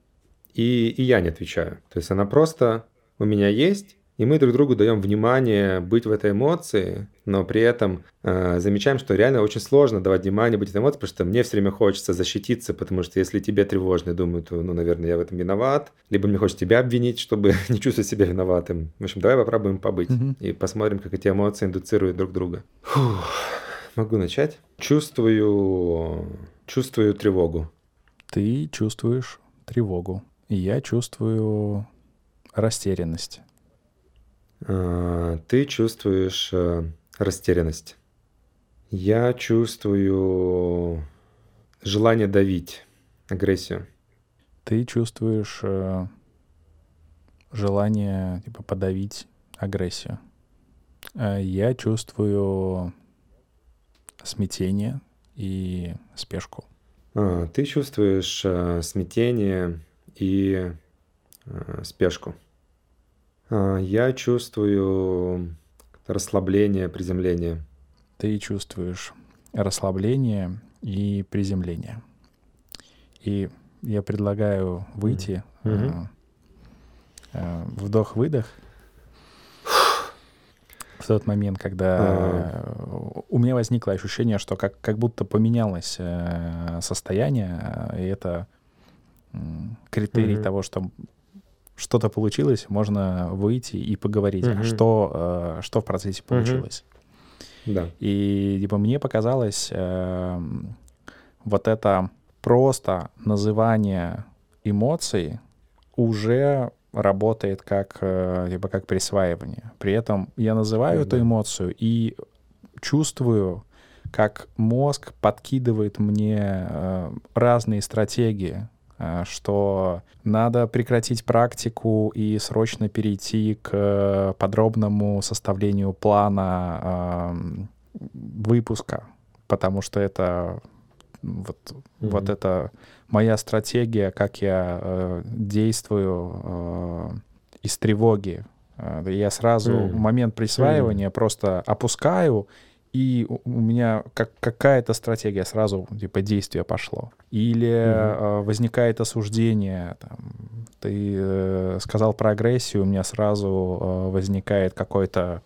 и, и я не отвечаю. То есть она просто у меня есть, и мы друг другу даем внимание быть в этой эмоции, но при этом э, замечаем, что реально очень сложно давать внимание быть в этой эмоции, потому что мне все время хочется защититься, потому что если тебе тревожно, я думаю, то, ну, наверное, я в этом виноват, либо мне хочется тебя обвинить, чтобы не чувствовать себя виноватым. В общем, давай попробуем побыть mm-hmm. и посмотрим, как эти эмоции индуцируют друг друга. Фух. Могу начать? Чувствую, чувствую тревогу. Ты чувствуешь тревогу. И я чувствую растерянность. А, ты чувствуешь э, растерянность. Я чувствую желание давить, агрессию. Ты чувствуешь э, желание типа подавить агрессию. Я чувствую смятение и спешку. А, ты чувствуешь э, смятение и э, спешку. А, я чувствую расслабление, приземление. Ты чувствуешь расслабление и приземление. И я предлагаю выйти mm-hmm. вдох-выдох в тот момент, когда uh-huh. у меня возникло ощущение, что как, как будто поменялось э, состояние, и это критерий uh-huh. того, что что-то получилось, можно выйти и поговорить, угу. что, э, что в процессе получилось. Угу. Да. И типа мне показалось э, вот это просто называние эмоций уже работает как э, типа как присваивание. При этом я называю mm эту эмоцию и чувствую, как мозг подкидывает мне э, разные стратегии что надо прекратить практику и срочно перейти к подробному составлению плана э, выпуска, потому что это вот, mm-hmm. вот это моя стратегия, как я э, действую э, из тревоги. Э, я сразу mm-hmm. момент присваивания mm-hmm. просто опускаю и у меня как какая-то стратегия сразу типа действия пошло. Или mm-hmm. возникает осуждение, там, ты э, сказал про агрессию, у меня сразу э, возникает какое-то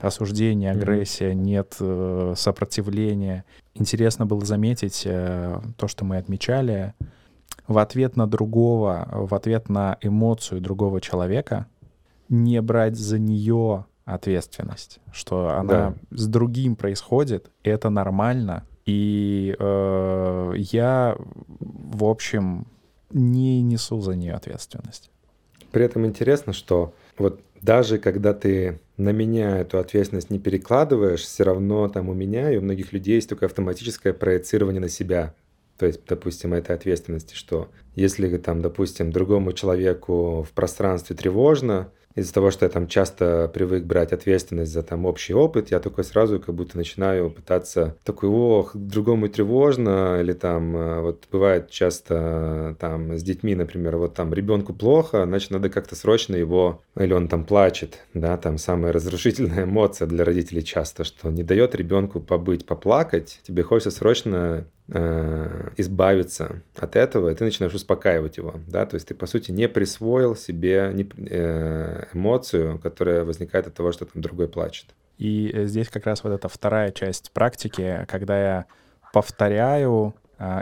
осуждение, агрессия, mm-hmm. нет э, сопротивления. Интересно было заметить э, то, что мы отмечали. В ответ на другого, в ответ на эмоцию другого человека, не брать за нее ответственность, что она да. с другим происходит, это нормально, и э, я, в общем, не несу за нее ответственность. При этом интересно, что вот даже когда ты на меня эту ответственность не перекладываешь, все равно там у меня и у многих людей есть такое автоматическое проецирование на себя. То есть, допустим, этой ответственности, что если там, допустим, другому человеку в пространстве тревожно, из-за того, что я там часто привык брать ответственность за там общий опыт, я такой сразу как будто начинаю пытаться такой, ох, другому тревожно, или там э, вот бывает часто там с детьми, например, вот там ребенку плохо, значит, надо как-то срочно его, или он там плачет, да, там самая разрушительная эмоция для родителей часто, что не дает ребенку побыть, поплакать, тебе хочется срочно Э, избавиться от этого, и ты начинаешь успокаивать его, да, то есть ты, по сути, не присвоил себе э, эмоцию, которая возникает от того, что там другой плачет. И э, здесь как раз вот эта вторая часть практики, когда я повторяю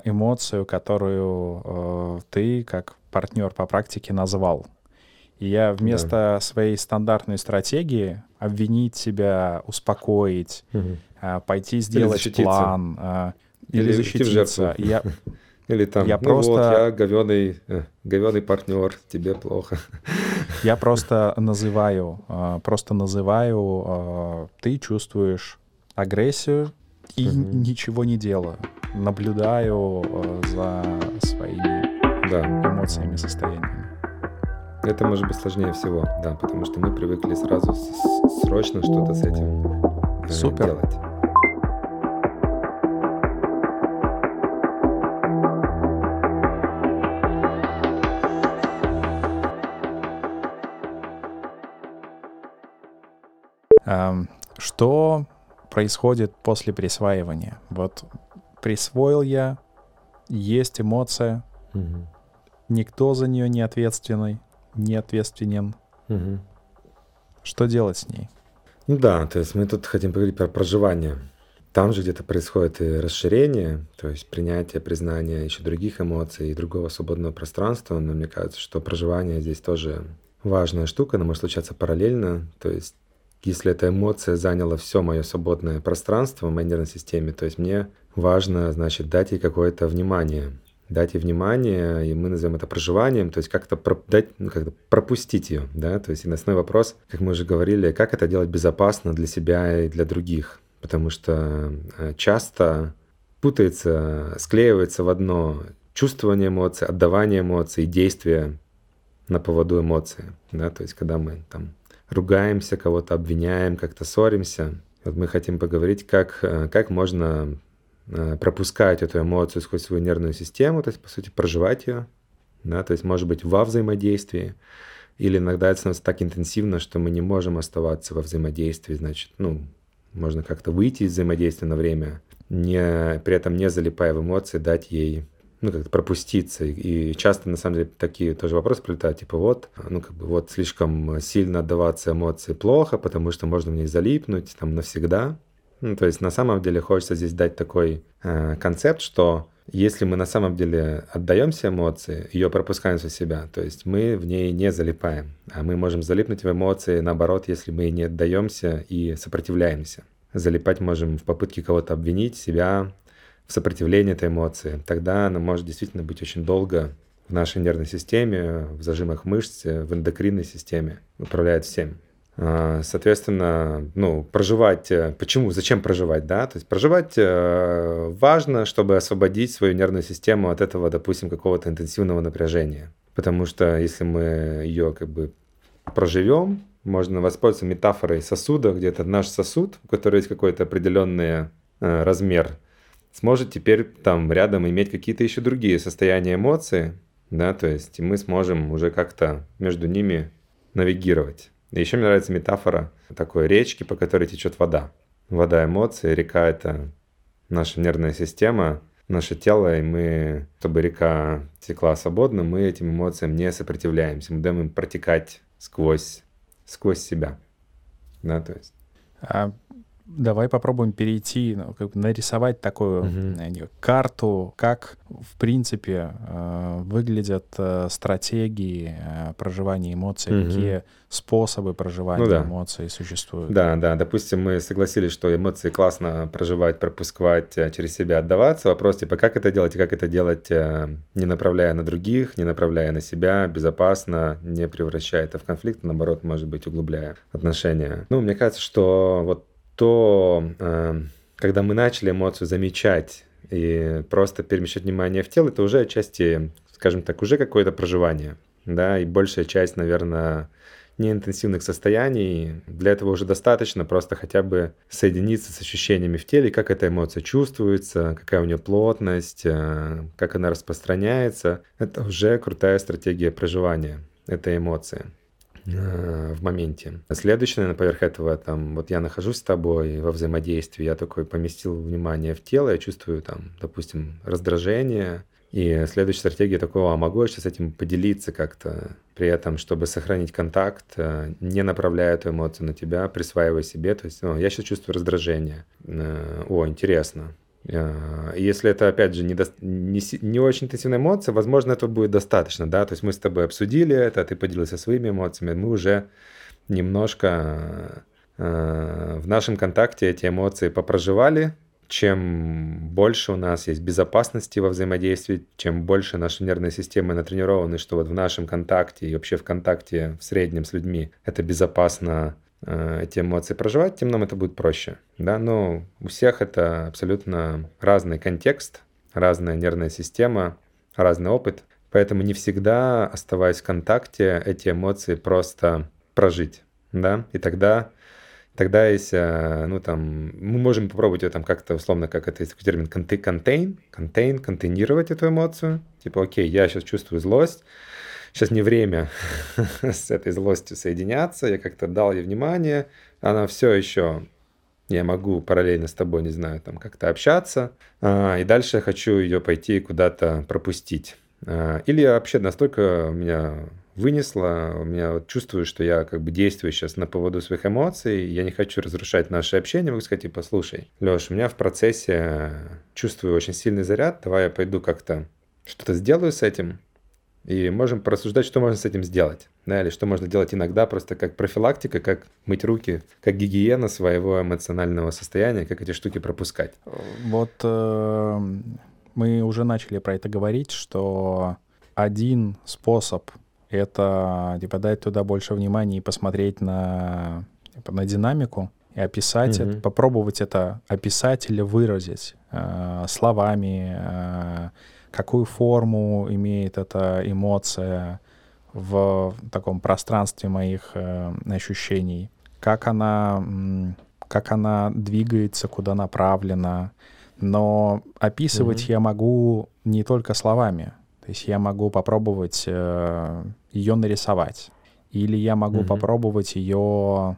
эмоцию, которую ты, как партнер по практике, назвал. И я вместо да. своей стандартной стратегии обвинить себя, успокоить, угу. пойти сделать план, или, или защититься. Я, или там, я ну просто... вот, я говеный, э, говеный партнер, тебе плохо. Я просто называю, э, просто называю, э, ты чувствуешь агрессию и угу. ничего не делаю. Наблюдаю за своими да. эмоциями, состояниями. Это может быть сложнее всего, да, потому что мы привыкли сразу срочно что-то с этим Супер. делать. Что происходит после присваивания? Вот присвоил я, есть эмоция, угу. никто за нее не ответственный, не ответственен. Угу. Что делать с ней? Ну да, то есть мы тут хотим поговорить про проживание. Там же где-то происходит и расширение, то есть принятие, признание еще других эмоций и другого свободного пространства. Но мне кажется, что проживание здесь тоже важная штука, она может случаться параллельно. То есть если эта эмоция заняла все мое свободное пространство в моей нервной системе, то есть мне важно, значит, дать ей какое-то внимание. Дать ей внимание, и мы назовем это проживанием, то есть как-то про, дать, ну, как-то пропустить ее, да, то есть и основной вопрос, как мы уже говорили, как это делать безопасно для себя и для других, потому что э, часто путается, склеивается в одно чувствование эмоций, отдавание эмоций, действие на поводу эмоций, да, то есть когда мы там ругаемся, кого-то обвиняем, как-то ссоримся. Вот мы хотим поговорить, как, э, как можно э, пропускать эту эмоцию сквозь свою нервную систему, то есть, по сути, проживать ее, да, то есть, может быть, во взаимодействии, или иногда это становится так интенсивно, что мы не можем оставаться во взаимодействии, значит, ну, можно как-то выйти из взаимодействия на время, не, при этом не залипая в эмоции, дать ей ну, как-то пропуститься. И часто, на самом деле, такие тоже вопросы прилетают, типа, вот, ну, как бы, вот слишком сильно отдаваться эмоции плохо, потому что можно в них залипнуть там навсегда. Ну, то есть, на самом деле, хочется здесь дать такой э, концепт, что если мы на самом деле отдаемся эмоции, ее пропускаем со себя, то есть мы в ней не залипаем, а мы можем залипнуть в эмоции, наоборот, если мы не отдаемся и сопротивляемся. Залипать можем в попытке кого-то обвинить, себя, в сопротивлении этой эмоции, тогда она может действительно быть очень долго в нашей нервной системе, в зажимах мышц, в эндокринной системе, управляет всем. А, соответственно, ну, проживать, э, почему, зачем проживать, да? То есть проживать э, важно, чтобы освободить свою нервную систему от этого, допустим, какого-то интенсивного напряжения. Потому что если мы ее как бы проживем, можно воспользоваться метафорой сосуда, где это наш сосуд, у которого есть какой-то определенный э, размер, сможет теперь там рядом иметь какие-то еще другие состояния эмоций, да, то есть мы сможем уже как-то между ними навигировать. Еще мне нравится метафора такой речки, по которой течет вода. Вода эмоции, река — это наша нервная система, наше тело, и мы, чтобы река текла свободно, мы этим эмоциям не сопротивляемся, мы даем им протекать сквозь, сквозь себя. Да, то есть. А давай попробуем перейти, ну, как бы нарисовать такую угу. карту, как в принципе э, выглядят э, стратегии э, проживания эмоций, угу. какие способы проживания ну, да. эмоций существуют. Да, да. Допустим, мы согласились, что эмоции классно проживать, пропускать, через себя отдаваться. Вопрос типа, как это делать и как это делать, не направляя на других, не направляя на себя, безопасно, не превращая это в конфликт, наоборот, может быть, углубляя отношения. Ну, мне кажется, что вот то э, когда мы начали эмоцию замечать и просто перемещать внимание в тело, это уже отчасти, скажем так, уже какое-то проживание, да, и большая часть, наверное, неинтенсивных состояний. Для этого уже достаточно просто хотя бы соединиться с ощущениями в теле, как эта эмоция чувствуется, какая у нее плотность, э, как она распространяется. Это уже крутая стратегия проживания этой эмоции э, в моменте. Следующее, наверное, поверх этого, там, вот я нахожусь с тобой во взаимодействии, я такой поместил внимание в тело, я чувствую там, допустим, раздражение, и следующая стратегия такого, а могу я сейчас этим поделиться как-то, при этом, чтобы сохранить контакт, э, не направляя эту эмоцию на тебя, присваивая себе. То есть, ну, я сейчас чувствую раздражение. Э, о, интересно. Э, если это, опять же, не, до... не, не очень интенсивная эмоция, возможно, этого будет достаточно, да, то есть мы с тобой обсудили это, ты поделился своими эмоциями, мы уже немножко в нашем контакте эти эмоции попроживали, чем больше у нас есть безопасности во взаимодействии, чем больше наши нервные системы натренированы, что вот в нашем контакте и вообще в контакте в среднем с людьми это безопасно э, эти эмоции проживать, тем нам это будет проще. Да? Но у всех это абсолютно разный контекст, разная нервная система, разный опыт. Поэтому не всегда, оставаясь в контакте, эти эмоции просто прожить. Да? И тогда Тогда есть, э, ну там, мы можем попробовать ее там как-то условно, как это есть такой термин, контейн, контейн, контейнировать эту эмоцию. Типа, окей, я сейчас чувствую злость, сейчас не время с этой злостью соединяться, я как-то дал ей внимание, она все еще, я могу параллельно с тобой, не знаю, там как-то общаться, а, и дальше я хочу ее пойти куда-то пропустить. А, или вообще настолько меня вынесла. У меня вот чувствую, что я как бы действую сейчас на поводу своих эмоций. Я не хочу разрушать наше общение. Могу сказать, типа, слушай, Леш, у меня в процессе чувствую очень сильный заряд. Давай я пойду как-то что-то сделаю с этим. И можем порассуждать, что можно с этим сделать. Да, или что можно делать иногда просто как профилактика, как мыть руки, как гигиена своего эмоционального состояния, как эти штуки пропускать. Вот э, мы уже начали про это говорить, что один способ это типа дать туда больше внимания и посмотреть на, типа, на динамику и описать mm-hmm. это, попробовать это описать или выразить э, словами, э, какую форму имеет эта эмоция в таком пространстве моих э, ощущений, как она, как она двигается, куда направлена. Но описывать mm-hmm. я могу не только словами. То есть я могу попробовать э, ее нарисовать. Или я могу mm-hmm. попробовать ее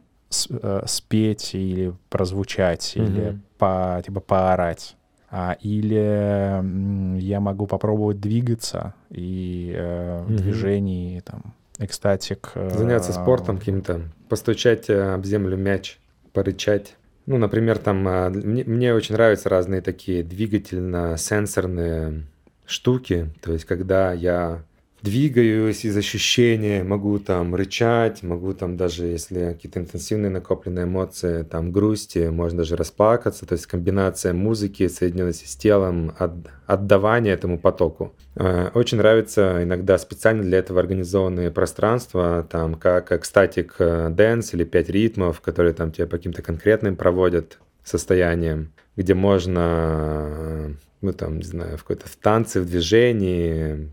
э, спеть или прозвучать, mm-hmm. или по, типа поорать. А, или я могу попробовать двигаться и э, движений, там, экстатик. Э, Заняться спортом каким-то, постучать э, об землю мяч, порычать. Ну, например, там э, мне, мне очень нравятся разные такие двигательно-сенсорные штуки. То есть, когда я двигаюсь из ощущения, могу там рычать, могу там даже, если какие-то интенсивные накопленные эмоции, там грусти, можно даже расплакаться, то есть комбинация музыки, соединенности с телом, от, отдавания этому потоку. Э, очень нравится иногда специально для этого организованные пространства, там как ecstatic dance или пять ритмов, которые там тебя по каким-то конкретным проводят состояниям, где можно ну там, не знаю, в какой-то в танце, в движении,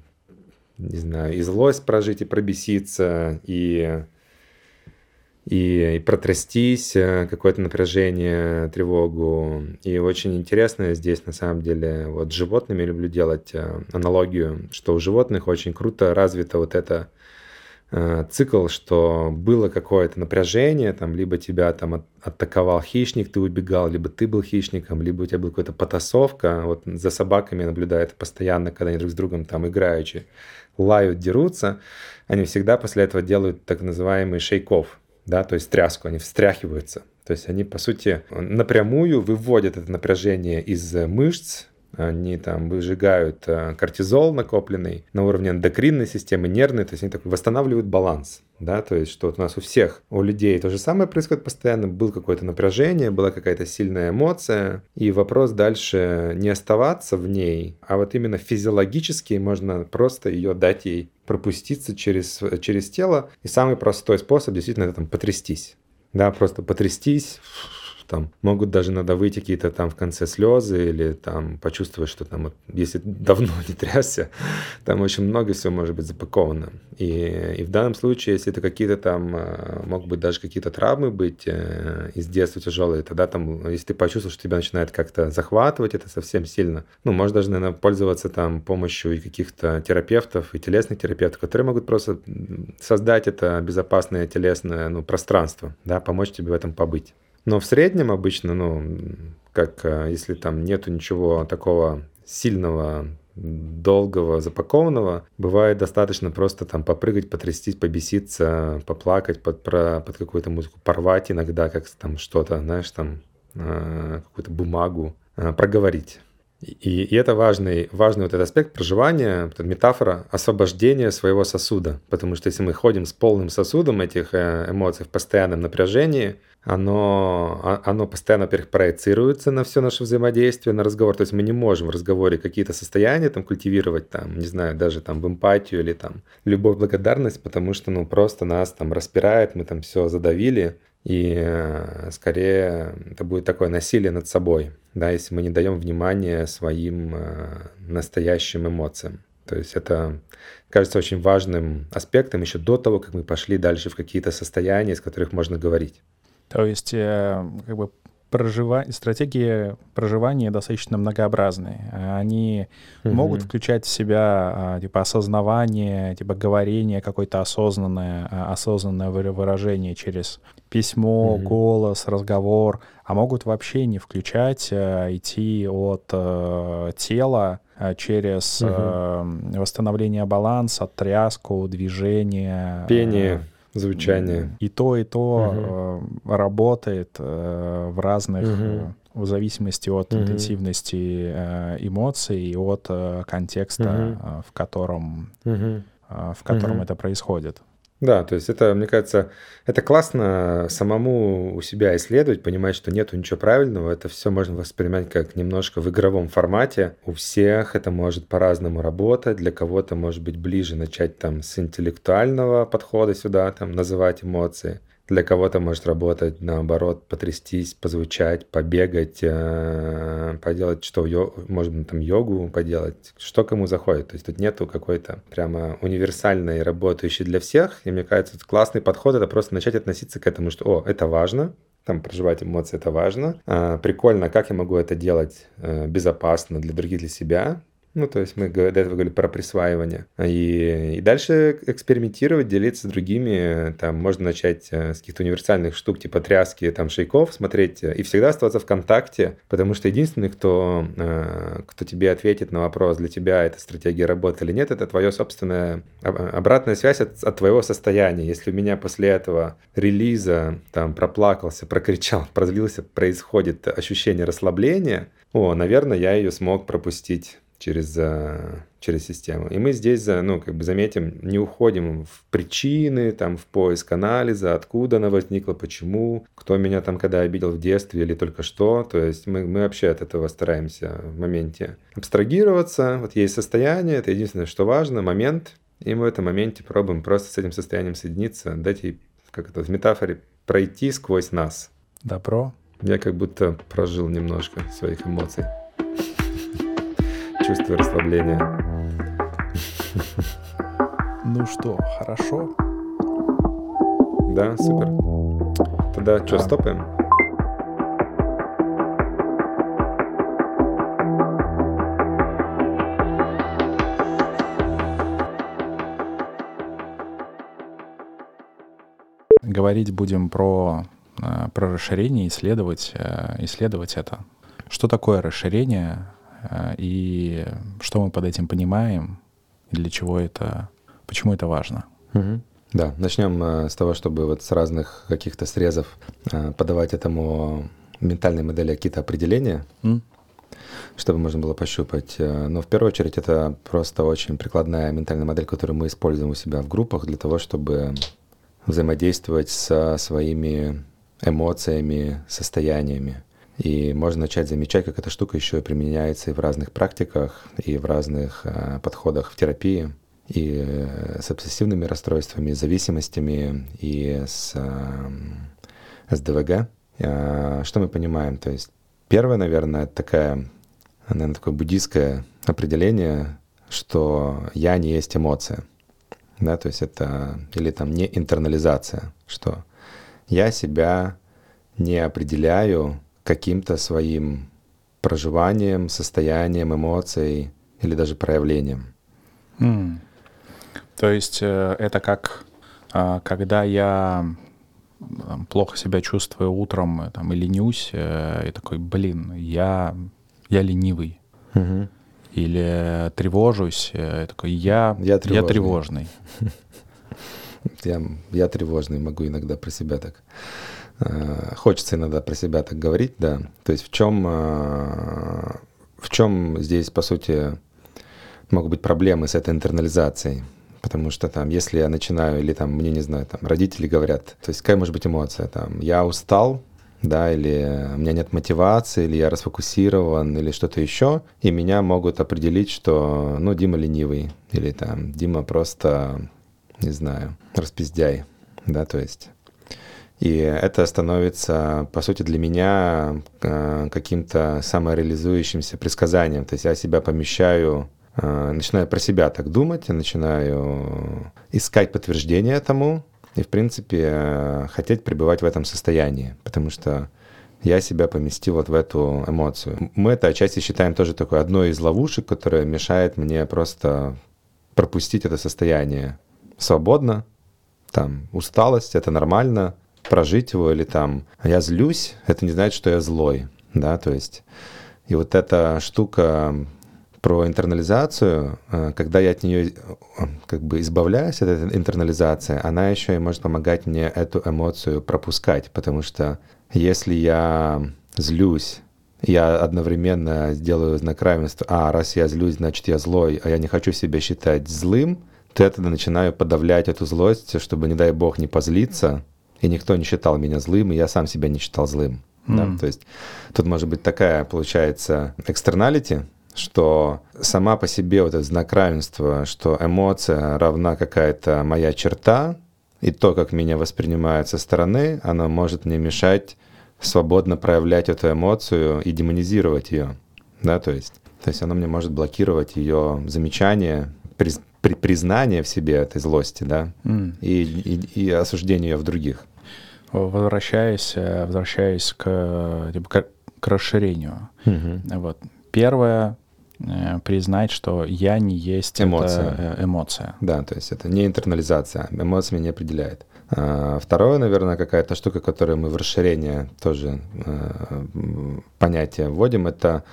не знаю, и злость прожить, и пробеситься, и, и, и протрястись, э, какое-то напряжение, тревогу. И очень интересно здесь, на самом деле, вот с животными люблю делать э, аналогию, что у животных очень круто развита вот эта Э, цикл, что было какое-то напряжение, там, либо тебя там от, атаковал хищник, ты убегал, либо ты был хищником, либо у тебя была какая-то потасовка. Вот за собаками я наблюдаю это постоянно, когда они друг с другом там играючи лают, дерутся. Они всегда после этого делают так называемый шейков, да, то есть тряску, они встряхиваются. То есть они, по сути, напрямую выводят это напряжение из мышц, они там выжигают э, кортизол накопленный на уровне эндокринной системы, нервной, то есть они такой восстанавливают баланс, да, то есть что вот у нас у всех, у людей то же самое происходит постоянно, было какое-то напряжение, была какая-то сильная эмоция, и вопрос дальше не оставаться в ней, а вот именно физиологически можно просто ее дать ей пропуститься через, через тело, и самый простой способ действительно это там потрястись, да, просто потрястись, там могут даже надо выйти какие-то там в конце слезы или там почувствовать, что там, если давно не трясся, там очень много всего может быть запаковано. И, и в данном случае, если это какие-то там, э, могут быть даже какие-то травмы быть э, из детства тяжелые, тогда там, если ты почувствовал, что тебя начинает как-то захватывать это совсем сильно, ну, можешь даже, наверное, пользоваться там помощью и каких-то терапевтов, и телесных терапевтов, которые могут просто создать это безопасное телесное ну, пространство, да, помочь тебе в этом побыть. Но в среднем обычно, ну, как э, если там нету ничего такого сильного, долгого, запакованного, бывает достаточно просто там попрыгать, потрястись, побеситься, поплакать под, про, под какую-то музыку, порвать иногда как там что-то, знаешь, там э, какую-то бумагу, э, проговорить. И, и это важный, важный вот этот аспект проживания, метафора освобождения своего сосуда. Потому что если мы ходим с полным сосудом этих э, эмоций в постоянном напряжении, оно, оно постоянно, во-первых, проецируется на все наше взаимодействие, на разговор. То есть мы не можем в разговоре какие-то состояния там культивировать, там, не знаю, даже там в эмпатию или там любовь, благодарность, потому что, ну, просто нас там распирает, мы там все задавили, и э, скорее это будет такое насилие над собой, да, если мы не даем внимания своим э, настоящим эмоциям. То есть это кажется очень важным аспектом еще до того, как мы пошли дальше в какие-то состояния, из которых можно говорить. То есть э, как бы проживание, стратегии проживания достаточно многообразные. Они mm-hmm. могут включать в себя а, типа осознавание, типа говорение, какое-то осознанное, а, осознанное выражение через письмо, mm-hmm. голос, разговор, а могут вообще не включать, а, идти от а, тела через угу. uh восстановление баланса, тряску, движение. Пение звучание. И то, и то угу. работает э, в разных, угу. в зависимости от угу. интенсивности эмоций и от контекста, угу. в котором, угу. в котором угу. это происходит. Да, то есть это, мне кажется, это классно самому у себя исследовать, понимать, что нету ничего правильного, это все можно воспринимать как немножко в игровом формате. У всех это может по-разному работать, для кого-то может быть ближе начать там с интеллектуального подхода сюда, там называть эмоции. Для кого-то может работать наоборот, потрястись, позвучать, побегать, э, поделать что, йо, быть, там йогу поделать, что кому заходит. То есть тут нету какой-то прямо универсальной, работающей для всех. И мне кажется, классный подход — это просто начать относиться к этому, что, о, это важно, там проживать эмоции это важно. А, прикольно, как я могу это делать э, безопасно для других, для себя. Ну, то есть мы до этого говорили про присваивание. И, и дальше экспериментировать, делиться с другими. Там можно начать э, с каких-то универсальных штук, типа тряски, там, шейков, смотреть. И всегда оставаться в контакте, потому что единственный, кто, э, кто тебе ответит на вопрос, для тебя эта стратегия работает или нет, это твоя собственная обратная связь от, от твоего состояния. Если у меня после этого релиза там проплакался, прокричал, прозлился, происходит ощущение расслабления, о, наверное, я ее смог пропустить через, э, через систему. И мы здесь, ну, как бы заметим, не уходим в причины, там, в поиск анализа, откуда она возникла, почему, кто меня там когда обидел в детстве или только что. То есть мы, мы вообще от этого стараемся в моменте абстрагироваться. Вот есть состояние, это единственное, что важно, момент. И мы в этом моменте пробуем просто с этим состоянием соединиться, дать ей, как это в метафоре, пройти сквозь нас. Добро. Я как будто прожил немножко своих эмоций чувство расслабления. Ну что, хорошо? Да, супер. Тогда что, стопаем? Говорить будем про, э, про расширение, исследовать, э, исследовать это. Что такое расширение? Э, и что мы под этим понимаем, и для чего это, почему это важно. Угу. Да, начнем э, с того, чтобы вот с разных каких-то срезов э, подавать этому ментальной модели какие-то определения, mm. чтобы можно было пощупать. Но в первую очередь это просто очень прикладная ментальная модель, которую мы используем у себя в группах для того, чтобы взаимодействовать со своими эмоциями, состояниями. И можно начать замечать, как эта штука еще применяется и в разных практиках, и в разных э, подходах в терапии, и с обсессивными расстройствами, зависимостями, и с, э, с ДВГ. э, что мы понимаем? То есть первое, наверное, это такая, наверное, такое буддийское определение, что я не есть эмоция. Да, то есть это, или там не интернализация, что я себя не определяю каким-то своим проживанием, состоянием, эмоцией или даже проявлением. Mm. То есть э, это как э, когда я там, плохо себя чувствую утром э, там, и ленюсь, э, и такой, блин, я, я ленивый. Угу. Или тревожусь, и такой, я, я тревожный. Я, тревожный. я, я тревожный, могу иногда про себя так хочется иногда про себя так говорить, да. То есть в чем, э, в чем здесь, по сути, могут быть проблемы с этой интернализацией? Потому что там, если я начинаю, или там, мне не знаю, там, родители говорят, то есть какая может быть эмоция, там, я устал, да, или у меня нет мотивации, или я расфокусирован, или что-то еще, и меня могут определить, что, ну, Дима ленивый, или там, Дима просто, не знаю, распиздяй, да, то есть и это становится, по сути, для меня э, каким-то самореализующимся предсказанием. То есть я себя помещаю, э, начинаю про себя так думать, начинаю искать подтверждение этому и, в принципе, э, хотеть пребывать в этом состоянии, потому что я себя поместил вот в эту эмоцию. Мы это отчасти считаем тоже такой одной из ловушек, которая мешает мне просто пропустить это состояние свободно, там усталость, это нормально, прожить его, или там я злюсь, это не значит, что я злой, да, то есть. И вот эта штука про интернализацию, э, когда я от нее э, как бы избавляюсь от этой интернализации, она еще и может помогать мне эту эмоцию пропускать, потому что если я злюсь, я одновременно сделаю знак равенства, а раз я злюсь, значит я злой, а я не хочу себя считать злым, то я тогда начинаю подавлять эту злость, чтобы, не дай бог, не позлиться, и никто не считал меня злым, и я сам себя не считал злым. Mm. Да? То есть тут может быть такая, получается, экстерналити, что сама по себе вот этот знак равенства, что эмоция равна какая-то моя черта, и то, как меня воспринимают со стороны, оно может мне мешать свободно проявлять эту эмоцию и демонизировать ее. Да, то есть, то есть оно мне может блокировать ее замечание, при, признание в себе этой злости, да, mm. и, и, и осуждение ее в других. Возвращаясь, э, возвращаясь к, типа, к, к расширению. Mm-hmm. Вот. Первое, э, признать, что я не есть эмоция. Это э, эмоция. Да, то есть это не интернализация, эмоция меня не определяет. А, второе, наверное, какая-то штука, которую мы в расширение тоже понятие вводим, это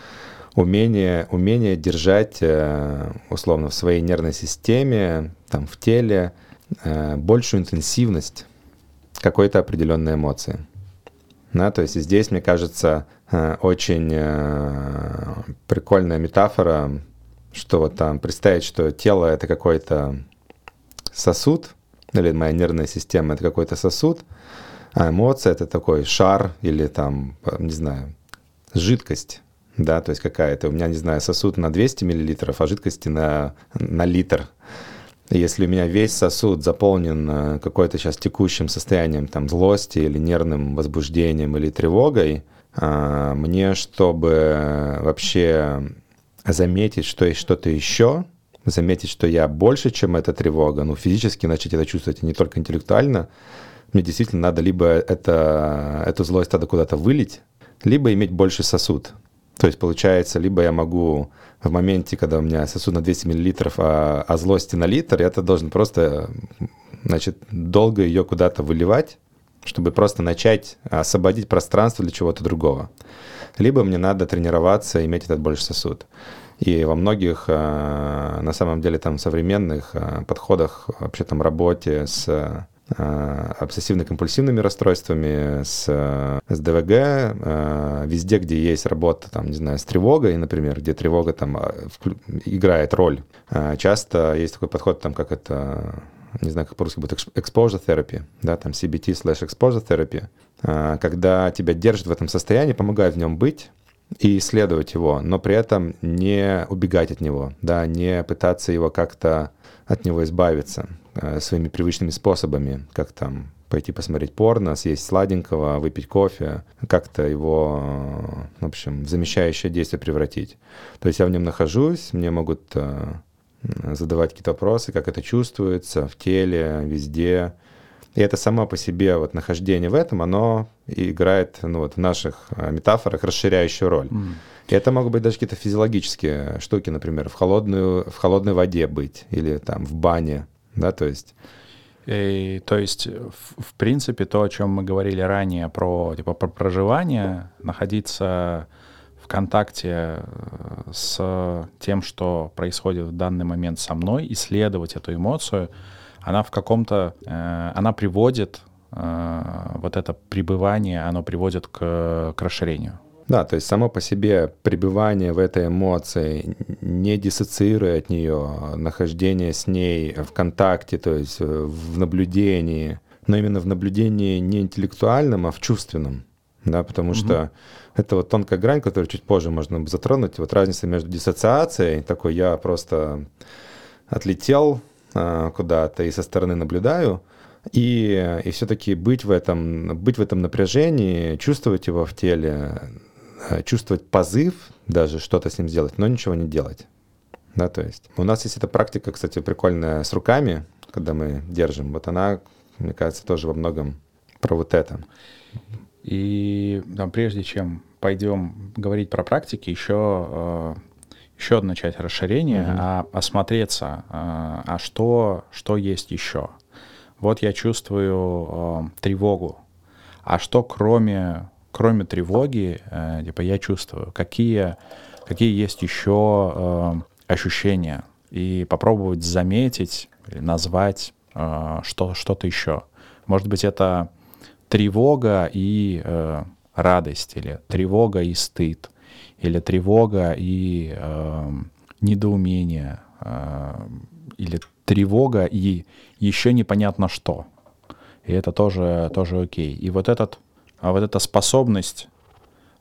умение, умение держать, э, условно, в своей нервной системе, там, в теле, э, большую интенсивность какой-то определенной эмоции. Да, то есть здесь, мне кажется, э, очень прикольная метафора, что вот там представить, что тело это какой-то сосуд, или моя нервная система это какой-то сосуд, а эмоция это такой шар или там, не знаю, жидкость, да, то есть какая-то, у меня, не знаю, сосуд на 200 миллилитров, а жидкости на, на литр. Если у меня весь сосуд заполнен э, какой-то сейчас текущим состоянием, там, злости или нервным возбуждением или тревогой, а, мне, чтобы вообще заметить, что есть что-то еще, заметить, что я больше, чем эта тревога, ну, физически начать это чувствовать, и не только интеллектуально, мне действительно надо либо это, эту злость надо куда-то вылить, либо иметь больше сосуд. То есть получается, либо я могу в моменте, когда у меня сосуд на 200 мл, а, а злости на литр, я это должен просто, значит, долго ее куда-то выливать, чтобы просто начать освободить пространство для чего-то другого. Либо мне надо тренироваться, иметь этот больше сосуд. И во многих, а, на самом деле, там современных а, подходах, вообще там работе с обсессивно-компульсивными расстройствами, с, с ДВГ, э, везде, где есть работа, там, не знаю, с тревогой, например, где тревога там э, играет роль. Часто есть такой подход, там, как это, не знаю, как по-русски будет, exposure therapy, да, там CBT slash exposure therapy, когда тебя держат в этом состоянии, помогают в нем быть, и исследовать его, но при этом не убегать от него, да, не пытаться его как-то от него избавиться. Э, своими привычными способами, как там пойти посмотреть порно, съесть сладенького, выпить кофе, как-то его, в общем, в замещающее действие превратить. То есть я в нем нахожусь, мне могут э, задавать какие-то вопросы, как это чувствуется в теле, везде. И это само по себе вот нахождение в этом, оно играет ну, вот, в наших э, метафорах расширяющую роль. Mm. И это могут быть даже какие-то физиологические штуки, например, в, холодную, в холодной воде быть или там в бане, да, то есть и, то есть, в, в принципе, то, о чем мы говорили ранее про, типа, про проживание, находиться в контакте э, с тем, что происходит в данный момент со мной, исследовать эту эмоцию, она в каком-то, э, она приводит, э, вот это пребывание, оно приводит к, к расширению. Да, то есть само по себе пребывание в этой эмоции, не диссоциируя от нее, нахождение с ней в контакте, то есть э, в наблюдении, но именно в наблюдении не интеллектуальном, а в чувственном, да, потому угу. что это вот тонкая грань, которую чуть позже можно затронуть, вот разница между диссоциацией, такой я просто отлетел а, куда-то и со стороны наблюдаю, и, и все-таки быть в этом, быть в этом напряжении, чувствовать его в теле, Э, чувствовать позыв, даже что-то с ним сделать, но ничего не делать. Да, то есть у нас есть эта практика, кстати, прикольная с руками, когда мы держим. Вот она, мне кажется, тоже во многом про вот это. И там, прежде чем пойдем говорить про практики, еще, э, еще одна часть расширения, угу. а осмотреться, а, а что, что есть еще. Вот я чувствую э, тревогу. А что кроме кроме тревоги, э, типа я чувствую, какие, какие есть еще э, ощущения, и попробовать заметить назвать э, что, что-то еще. Может быть, это тревога и э, радость, или тревога и стыд, или тревога и э, недоумение, э, или тревога и еще непонятно что. И это тоже, тоже окей. И вот этот а вот эта способность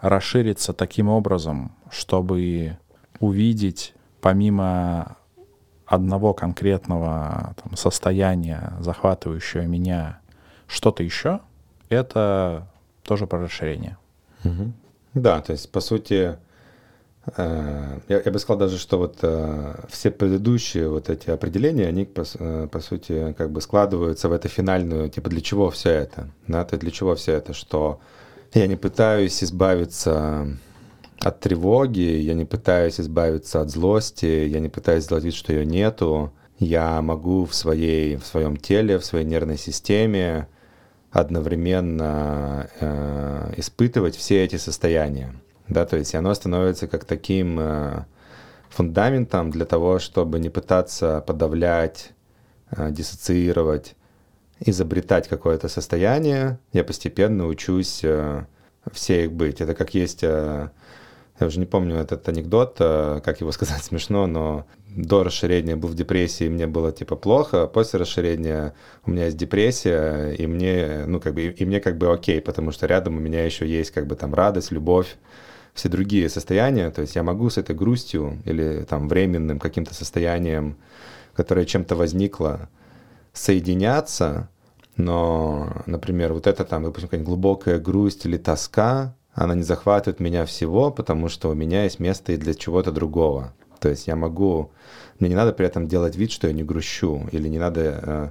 расшириться таким образом, чтобы увидеть помимо одного конкретного там, состояния, захватывающего меня, что-то еще, это тоже про расширение. Угу. Да, то есть, по сути, я, я бы сказал даже, что вот э, все предыдущие вот эти определения, они, по, э, по сути, как бы складываются в эту финальную, типа, для чего все это? Да, то для чего все это? Что я не пытаюсь избавиться от тревоги, я не пытаюсь избавиться от злости, я не пытаюсь сделать вид, что ее нету. Я могу в, своей, в своем теле, в своей нервной системе одновременно э, испытывать все эти состояния да, то есть оно становится как таким э, фундаментом для того, чтобы не пытаться подавлять, э, диссоциировать, изобретать какое-то состояние. Я постепенно учусь э, все их быть. Это как есть, я уже не помню этот анекдот, как его сказать смешно, но до расширения был в депрессии, мне было типа плохо, после расширения у меня есть депрессия, и мне, ну, как бы, и мне как бы окей, потому что рядом у меня еще есть как бы там радость, любовь, все другие состояния. То есть я могу с этой грустью или там временным каким-то состоянием, которое чем-то возникло, соединяться, но, например, вот это там, допустим, какая-нибудь глубокая грусть или тоска, она не захватывает меня всего, потому что у меня есть место и для чего-то другого. То есть я могу, мне не надо при этом делать вид, что я не грущу, или не надо э,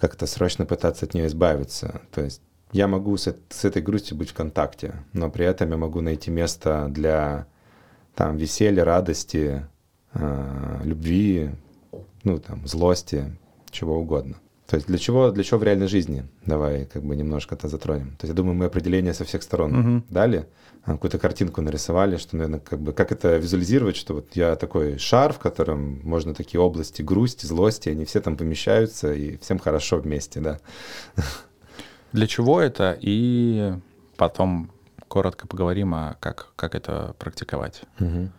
как-то срочно пытаться от нее избавиться. То есть я могу с, с этой грустью быть в контакте, но при этом я могу найти место для там веселья, радости, э, любви, ну там злости, чего угодно. То есть для чего, для чего в реальной жизни? Давай как бы немножко это затронем. То есть я думаю, мы определение со всех сторон угу. дали, а, какую-то картинку нарисовали, что, наверное, как бы как это визуализировать, что вот я такой шар, в котором можно такие области грусти, злости, они все там помещаются и всем хорошо вместе, да. Для чего это? И потом коротко поговорим о как, как это практиковать. Угу.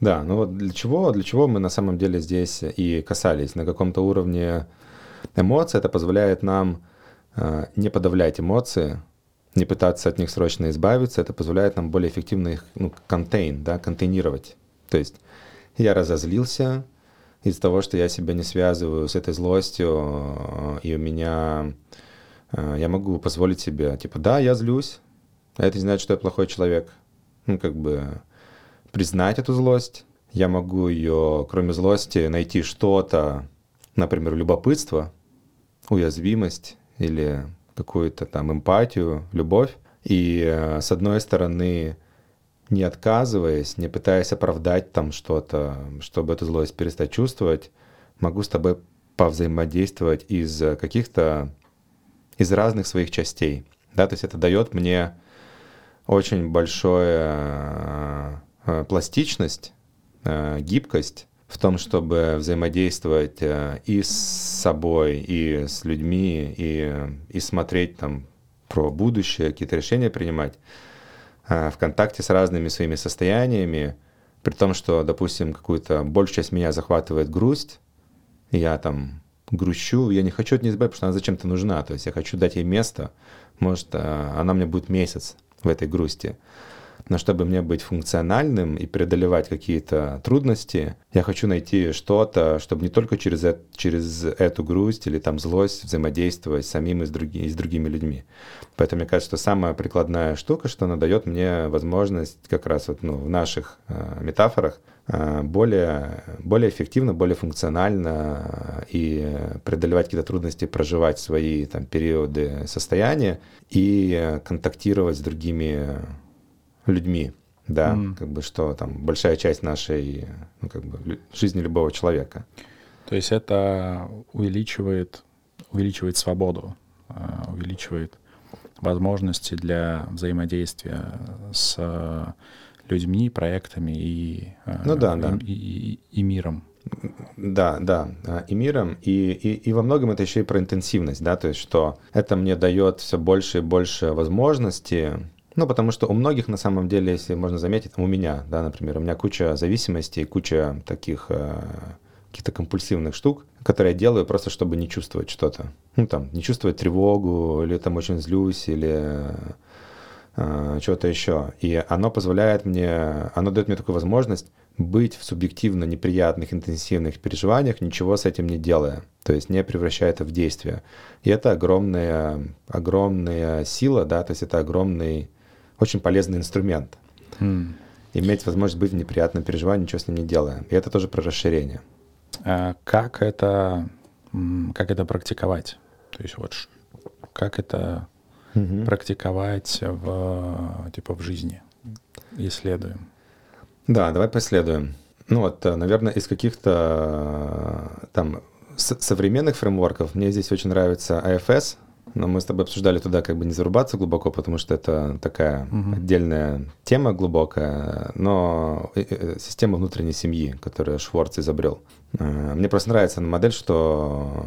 Да, ну вот для чего, для чего мы на самом деле здесь и касались. На каком-то уровне эмоций это позволяет нам э, не подавлять эмоции, не пытаться от них срочно избавиться, это позволяет нам более эффективно их ну, контейн, да, контейнировать. То есть я разозлился из-за того, что я себя не связываю с этой злостью, и у меня э, я могу позволить себе, типа, да, я злюсь, а это не значит, что я плохой человек. Ну, как бы признать эту злость. Я могу ее, кроме злости, найти что-то, например, любопытство, уязвимость или какую-то там эмпатию, любовь. И э, с одной стороны, не отказываясь, не пытаясь оправдать там что-то, чтобы эту злость перестать чувствовать, могу с тобой повзаимодействовать из каких-то, из разных своих частей. Да, то есть это дает мне очень большую э, э, пластичность, э, гибкость в том, чтобы взаимодействовать и с собой, и с людьми, и, и смотреть там про будущее, какие-то решения принимать в контакте с разными своими состояниями, при том, что, допустим, какую-то большую часть меня захватывает грусть, я там грущу, я не хочу от нее избавиться, потому что она зачем-то нужна, то есть я хочу дать ей место, может, она мне будет месяц в этой грусти. Но чтобы мне быть функциональным и преодолевать какие-то трудности, я хочу найти что-то, чтобы не только через, это, через эту грусть или там злость взаимодействовать с самим и с, други, и с другими людьми. Поэтому мне кажется, что самая прикладная штука, что она дает мне возможность как раз вот, ну, в наших э, метафорах э, более, более эффективно, более функционально э, и преодолевать какие-то трудности, проживать свои там, периоды состояния и контактировать с другими людьми, да, mm. как бы что там большая часть нашей ну, как бы, жизни любого человека. То есть это увеличивает, увеличивает свободу, а, увеличивает возможности для взаимодействия с людьми, проектами и, а, ну, да, и, да. И, и, и миром. Да, да, а, и миром, и, и, и во многом это еще и про интенсивность, да, то есть что это мне дает все больше и больше возможностей ну, потому что у многих, на самом деле, если можно заметить, у меня, да, например, у меня куча зависимостей, куча таких э, каких-то компульсивных штук, которые я делаю просто, чтобы не чувствовать что-то. Ну, там, не чувствовать тревогу, или там очень злюсь, или э, что-то еще. И оно позволяет мне, оно дает мне такую возможность быть в субъективно неприятных, интенсивных переживаниях, ничего с этим не делая. То есть не превращая это в действие. И это огромная, огромная сила, да, то есть это огромный очень полезный инструмент. Mm. Иметь возможность быть в неприятном переживании, ничего с ним не делая. И это тоже про расширение. А как это, как это практиковать? То есть вот как это mm-hmm. практиковать в, типа, в жизни? Исследуем. Да, давай последуем. Ну вот, э, наверное, из каких-то э, там современных фреймворков мне здесь очень нравится AFS, но мы с тобой обсуждали туда как бы не зарубаться глубоко, потому что это такая угу. отдельная тема глубокая, но э, э, система внутренней семьи, которую Шворц изобрел. Э, мне просто нравится модель, что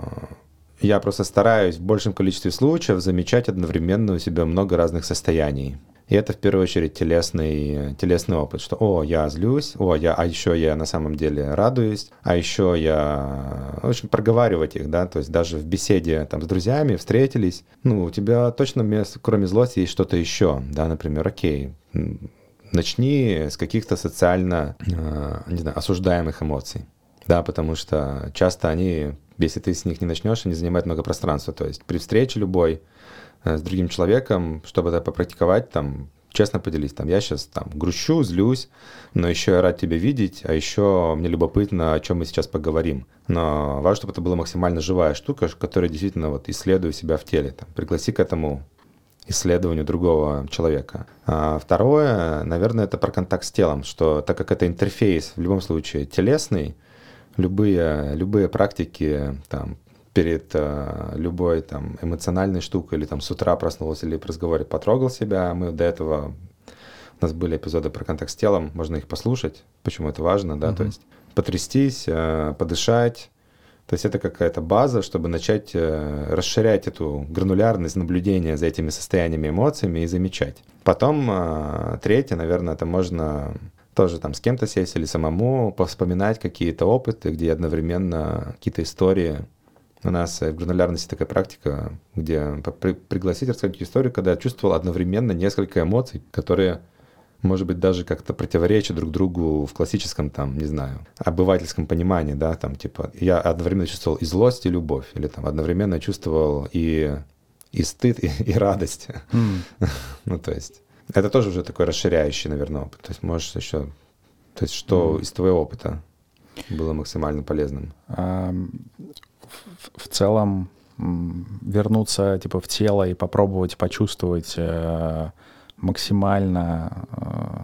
я просто стараюсь в большем количестве случаев замечать одновременно у себя много разных состояний. И это в первую очередь телесный, телесный опыт, что «О, я злюсь», «О, я, а еще я на самом деле радуюсь», а еще я... В общем, проговаривать их, да, то есть даже в беседе там с друзьями встретились, ну, у тебя точно, кроме злости, есть что-то еще, да, например, окей, начни с каких-то социально, э, не знаю, осуждаемых эмоций, да, потому что часто они, если ты с них не начнешь, они занимают много пространства, то есть при встрече любой, с другим человеком, чтобы это попрактиковать, там, честно поделись, там, я сейчас там грущу, злюсь, но еще я рад тебя видеть, а еще мне любопытно, о чем мы сейчас поговорим. Но важно, чтобы это была максимально живая штука, которая действительно вот исследует себя в теле. Там, пригласи к этому исследованию другого человека. А второе, наверное, это про контакт с телом, что так как это интерфейс в любом случае телесный, любые, любые практики, там, перед э, любой там эмоциональной штукой, или там с утра проснулся, или в разговоре потрогал себя. Мы до этого, у нас были эпизоды про контакт с телом, можно их послушать, почему это важно, да, mm-hmm. то есть потрястись, э, подышать, то есть это какая-то база, чтобы начать э, расширять эту гранулярность наблюдения за этими состояниями, эмоциями и замечать. Потом э, третье, наверное, это можно тоже там с кем-то сесть или самому повспоминать какие-то опыты, где одновременно какие-то истории у нас в гранулярности такая практика, где при, пригласить рассказать историю, когда я чувствовал одновременно несколько эмоций, которые, может быть, даже как-то противоречат друг другу в классическом, там, не знаю, обывательском понимании, да, там, типа, я одновременно чувствовал и злость, и любовь, или там одновременно чувствовал и и стыд, и, и радость. Mm. ну, то есть, это тоже уже такой расширяющий, наверное, опыт. То есть, можешь еще... То есть, что mm. из твоего опыта было максимально полезным? В, целом, вернуться типа в тело и попробовать почувствовать э, максимально э,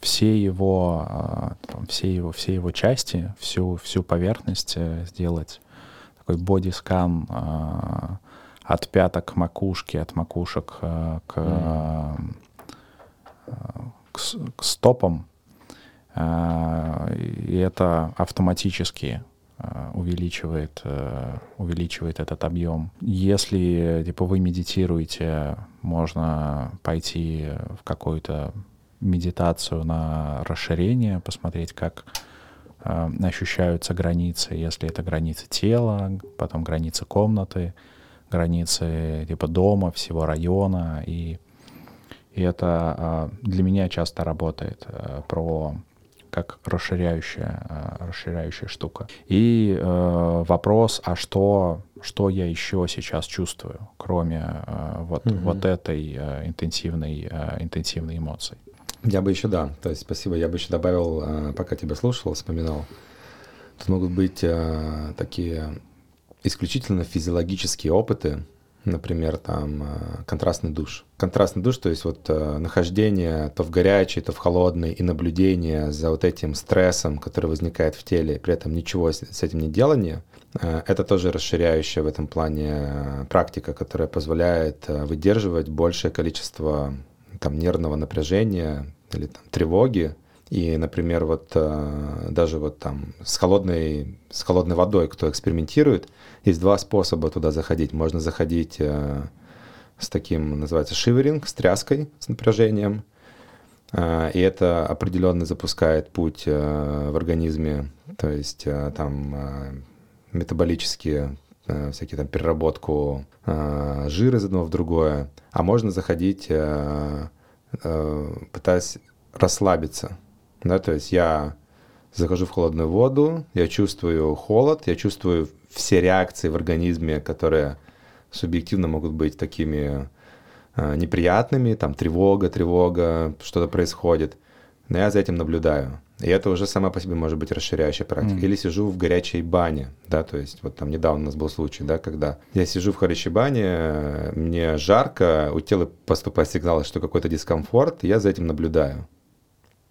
все его, э, там, все его, все его части, всю, всю поверхность э, сделать такой бодискан э, от пяток к макушке, от макушек э, к, э, к, к стопам. Э, и это автоматически увеличивает, э, увеличивает этот объем. Если типа, вы медитируете, можно пойти в какую-то медитацию на расширение, посмотреть, как э, ощущаются границы, если это границы тела, потом границы комнаты, границы типа дома, всего района. И, и это для меня часто работает про как расширяющая, э, расширяющая штука. И э, вопрос, а что, что я еще сейчас чувствую, кроме э, вот, mm-hmm. вот этой э, интенсивной, э, интенсивной эмоции? Я бы еще, да, то есть спасибо, я бы еще добавил, э, пока тебя слушал, вспоминал, тут могут быть э, такие исключительно физиологические опыты, например, там э, контрастный душ. Контрастный душ, то есть вот э, нахождение то в горячей, то в холодной, и наблюдение за вот этим стрессом, который возникает в теле, при этом ничего с этим не делание, э, это тоже расширяющая в этом плане практика, которая позволяет выдерживать большее количество там нервного напряжения или там, тревоги, и, например, вот даже вот там с холодной, с холодной водой, кто экспериментирует, есть два способа туда заходить. Можно заходить э, с таким, называется, шиверинг, с тряской, с напряжением. Э, и это определенно запускает путь э, в организме, то есть э, там э, метаболические э, всякие там переработку э, жира из одного в другое. А можно заходить, э, э, пытаясь расслабиться. Да, то есть я захожу в холодную воду, я чувствую холод, я чувствую все реакции в организме, которые субъективно могут быть такими э, неприятными, там тревога, тревога, что-то происходит. Но я за этим наблюдаю. И это уже сама по себе может быть расширяющая практика. Mm. Или сижу в горячей бане, да, то есть вот там недавно у нас был случай, да, когда я сижу в горячей бане, мне жарко, у тела поступает сигнал, что какой-то дискомфорт, и я за этим наблюдаю.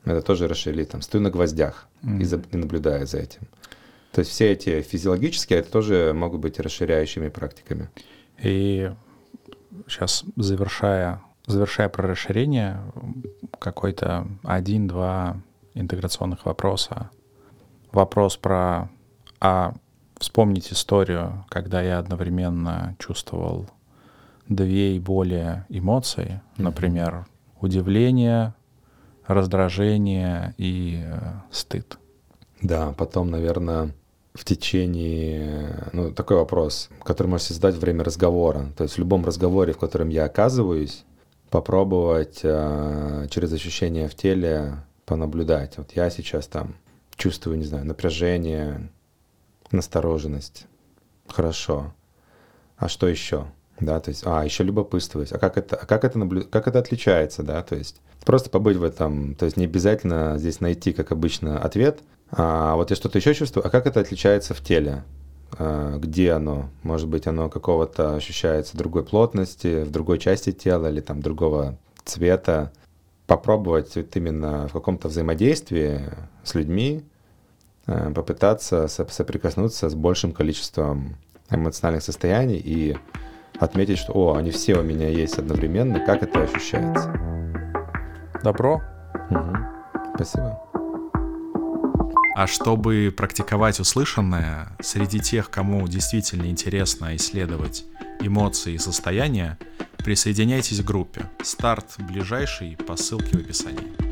Это тоже расширили, там, стою на гвоздях mm. и, за, и наблюдаю за этим. То есть все эти физиологические, это тоже могут быть расширяющими практиками. И сейчас завершая, завершая про расширение, какой-то один-два интеграционных вопроса. Вопрос про... А вспомнить историю, когда я одновременно чувствовал две и более эмоции, mm-hmm. например, удивление, раздражение и э, стыд. Да, потом, наверное, в течение, ну, такой вопрос, который можете задать во время разговора. То есть в любом разговоре, в котором я оказываюсь, попробовать э, через ощущения в теле понаблюдать. Вот я сейчас там чувствую, не знаю, напряжение, настороженность. Хорошо. А что еще? Да, то есть, а, еще любопытствовать. А как это, а как это, наблю... как это отличается, да, то есть просто побыть в этом, то есть не обязательно здесь найти, как обычно, ответ, а вот я что-то еще чувствую, а как это отличается в теле? А, где оно? Может быть, оно какого-то ощущается другой плотности, в другой части тела или там другого цвета. Попробовать вот именно в каком-то взаимодействии с людьми, а, попытаться соприкоснуться с большим количеством эмоциональных состояний и отметить, что «О, они все у меня есть одновременно, как это ощущается?» Добро. Угу. Спасибо. А чтобы практиковать услышанное, среди тех, кому действительно интересно исследовать эмоции и состояния, присоединяйтесь к группе. Старт ближайший по ссылке в описании.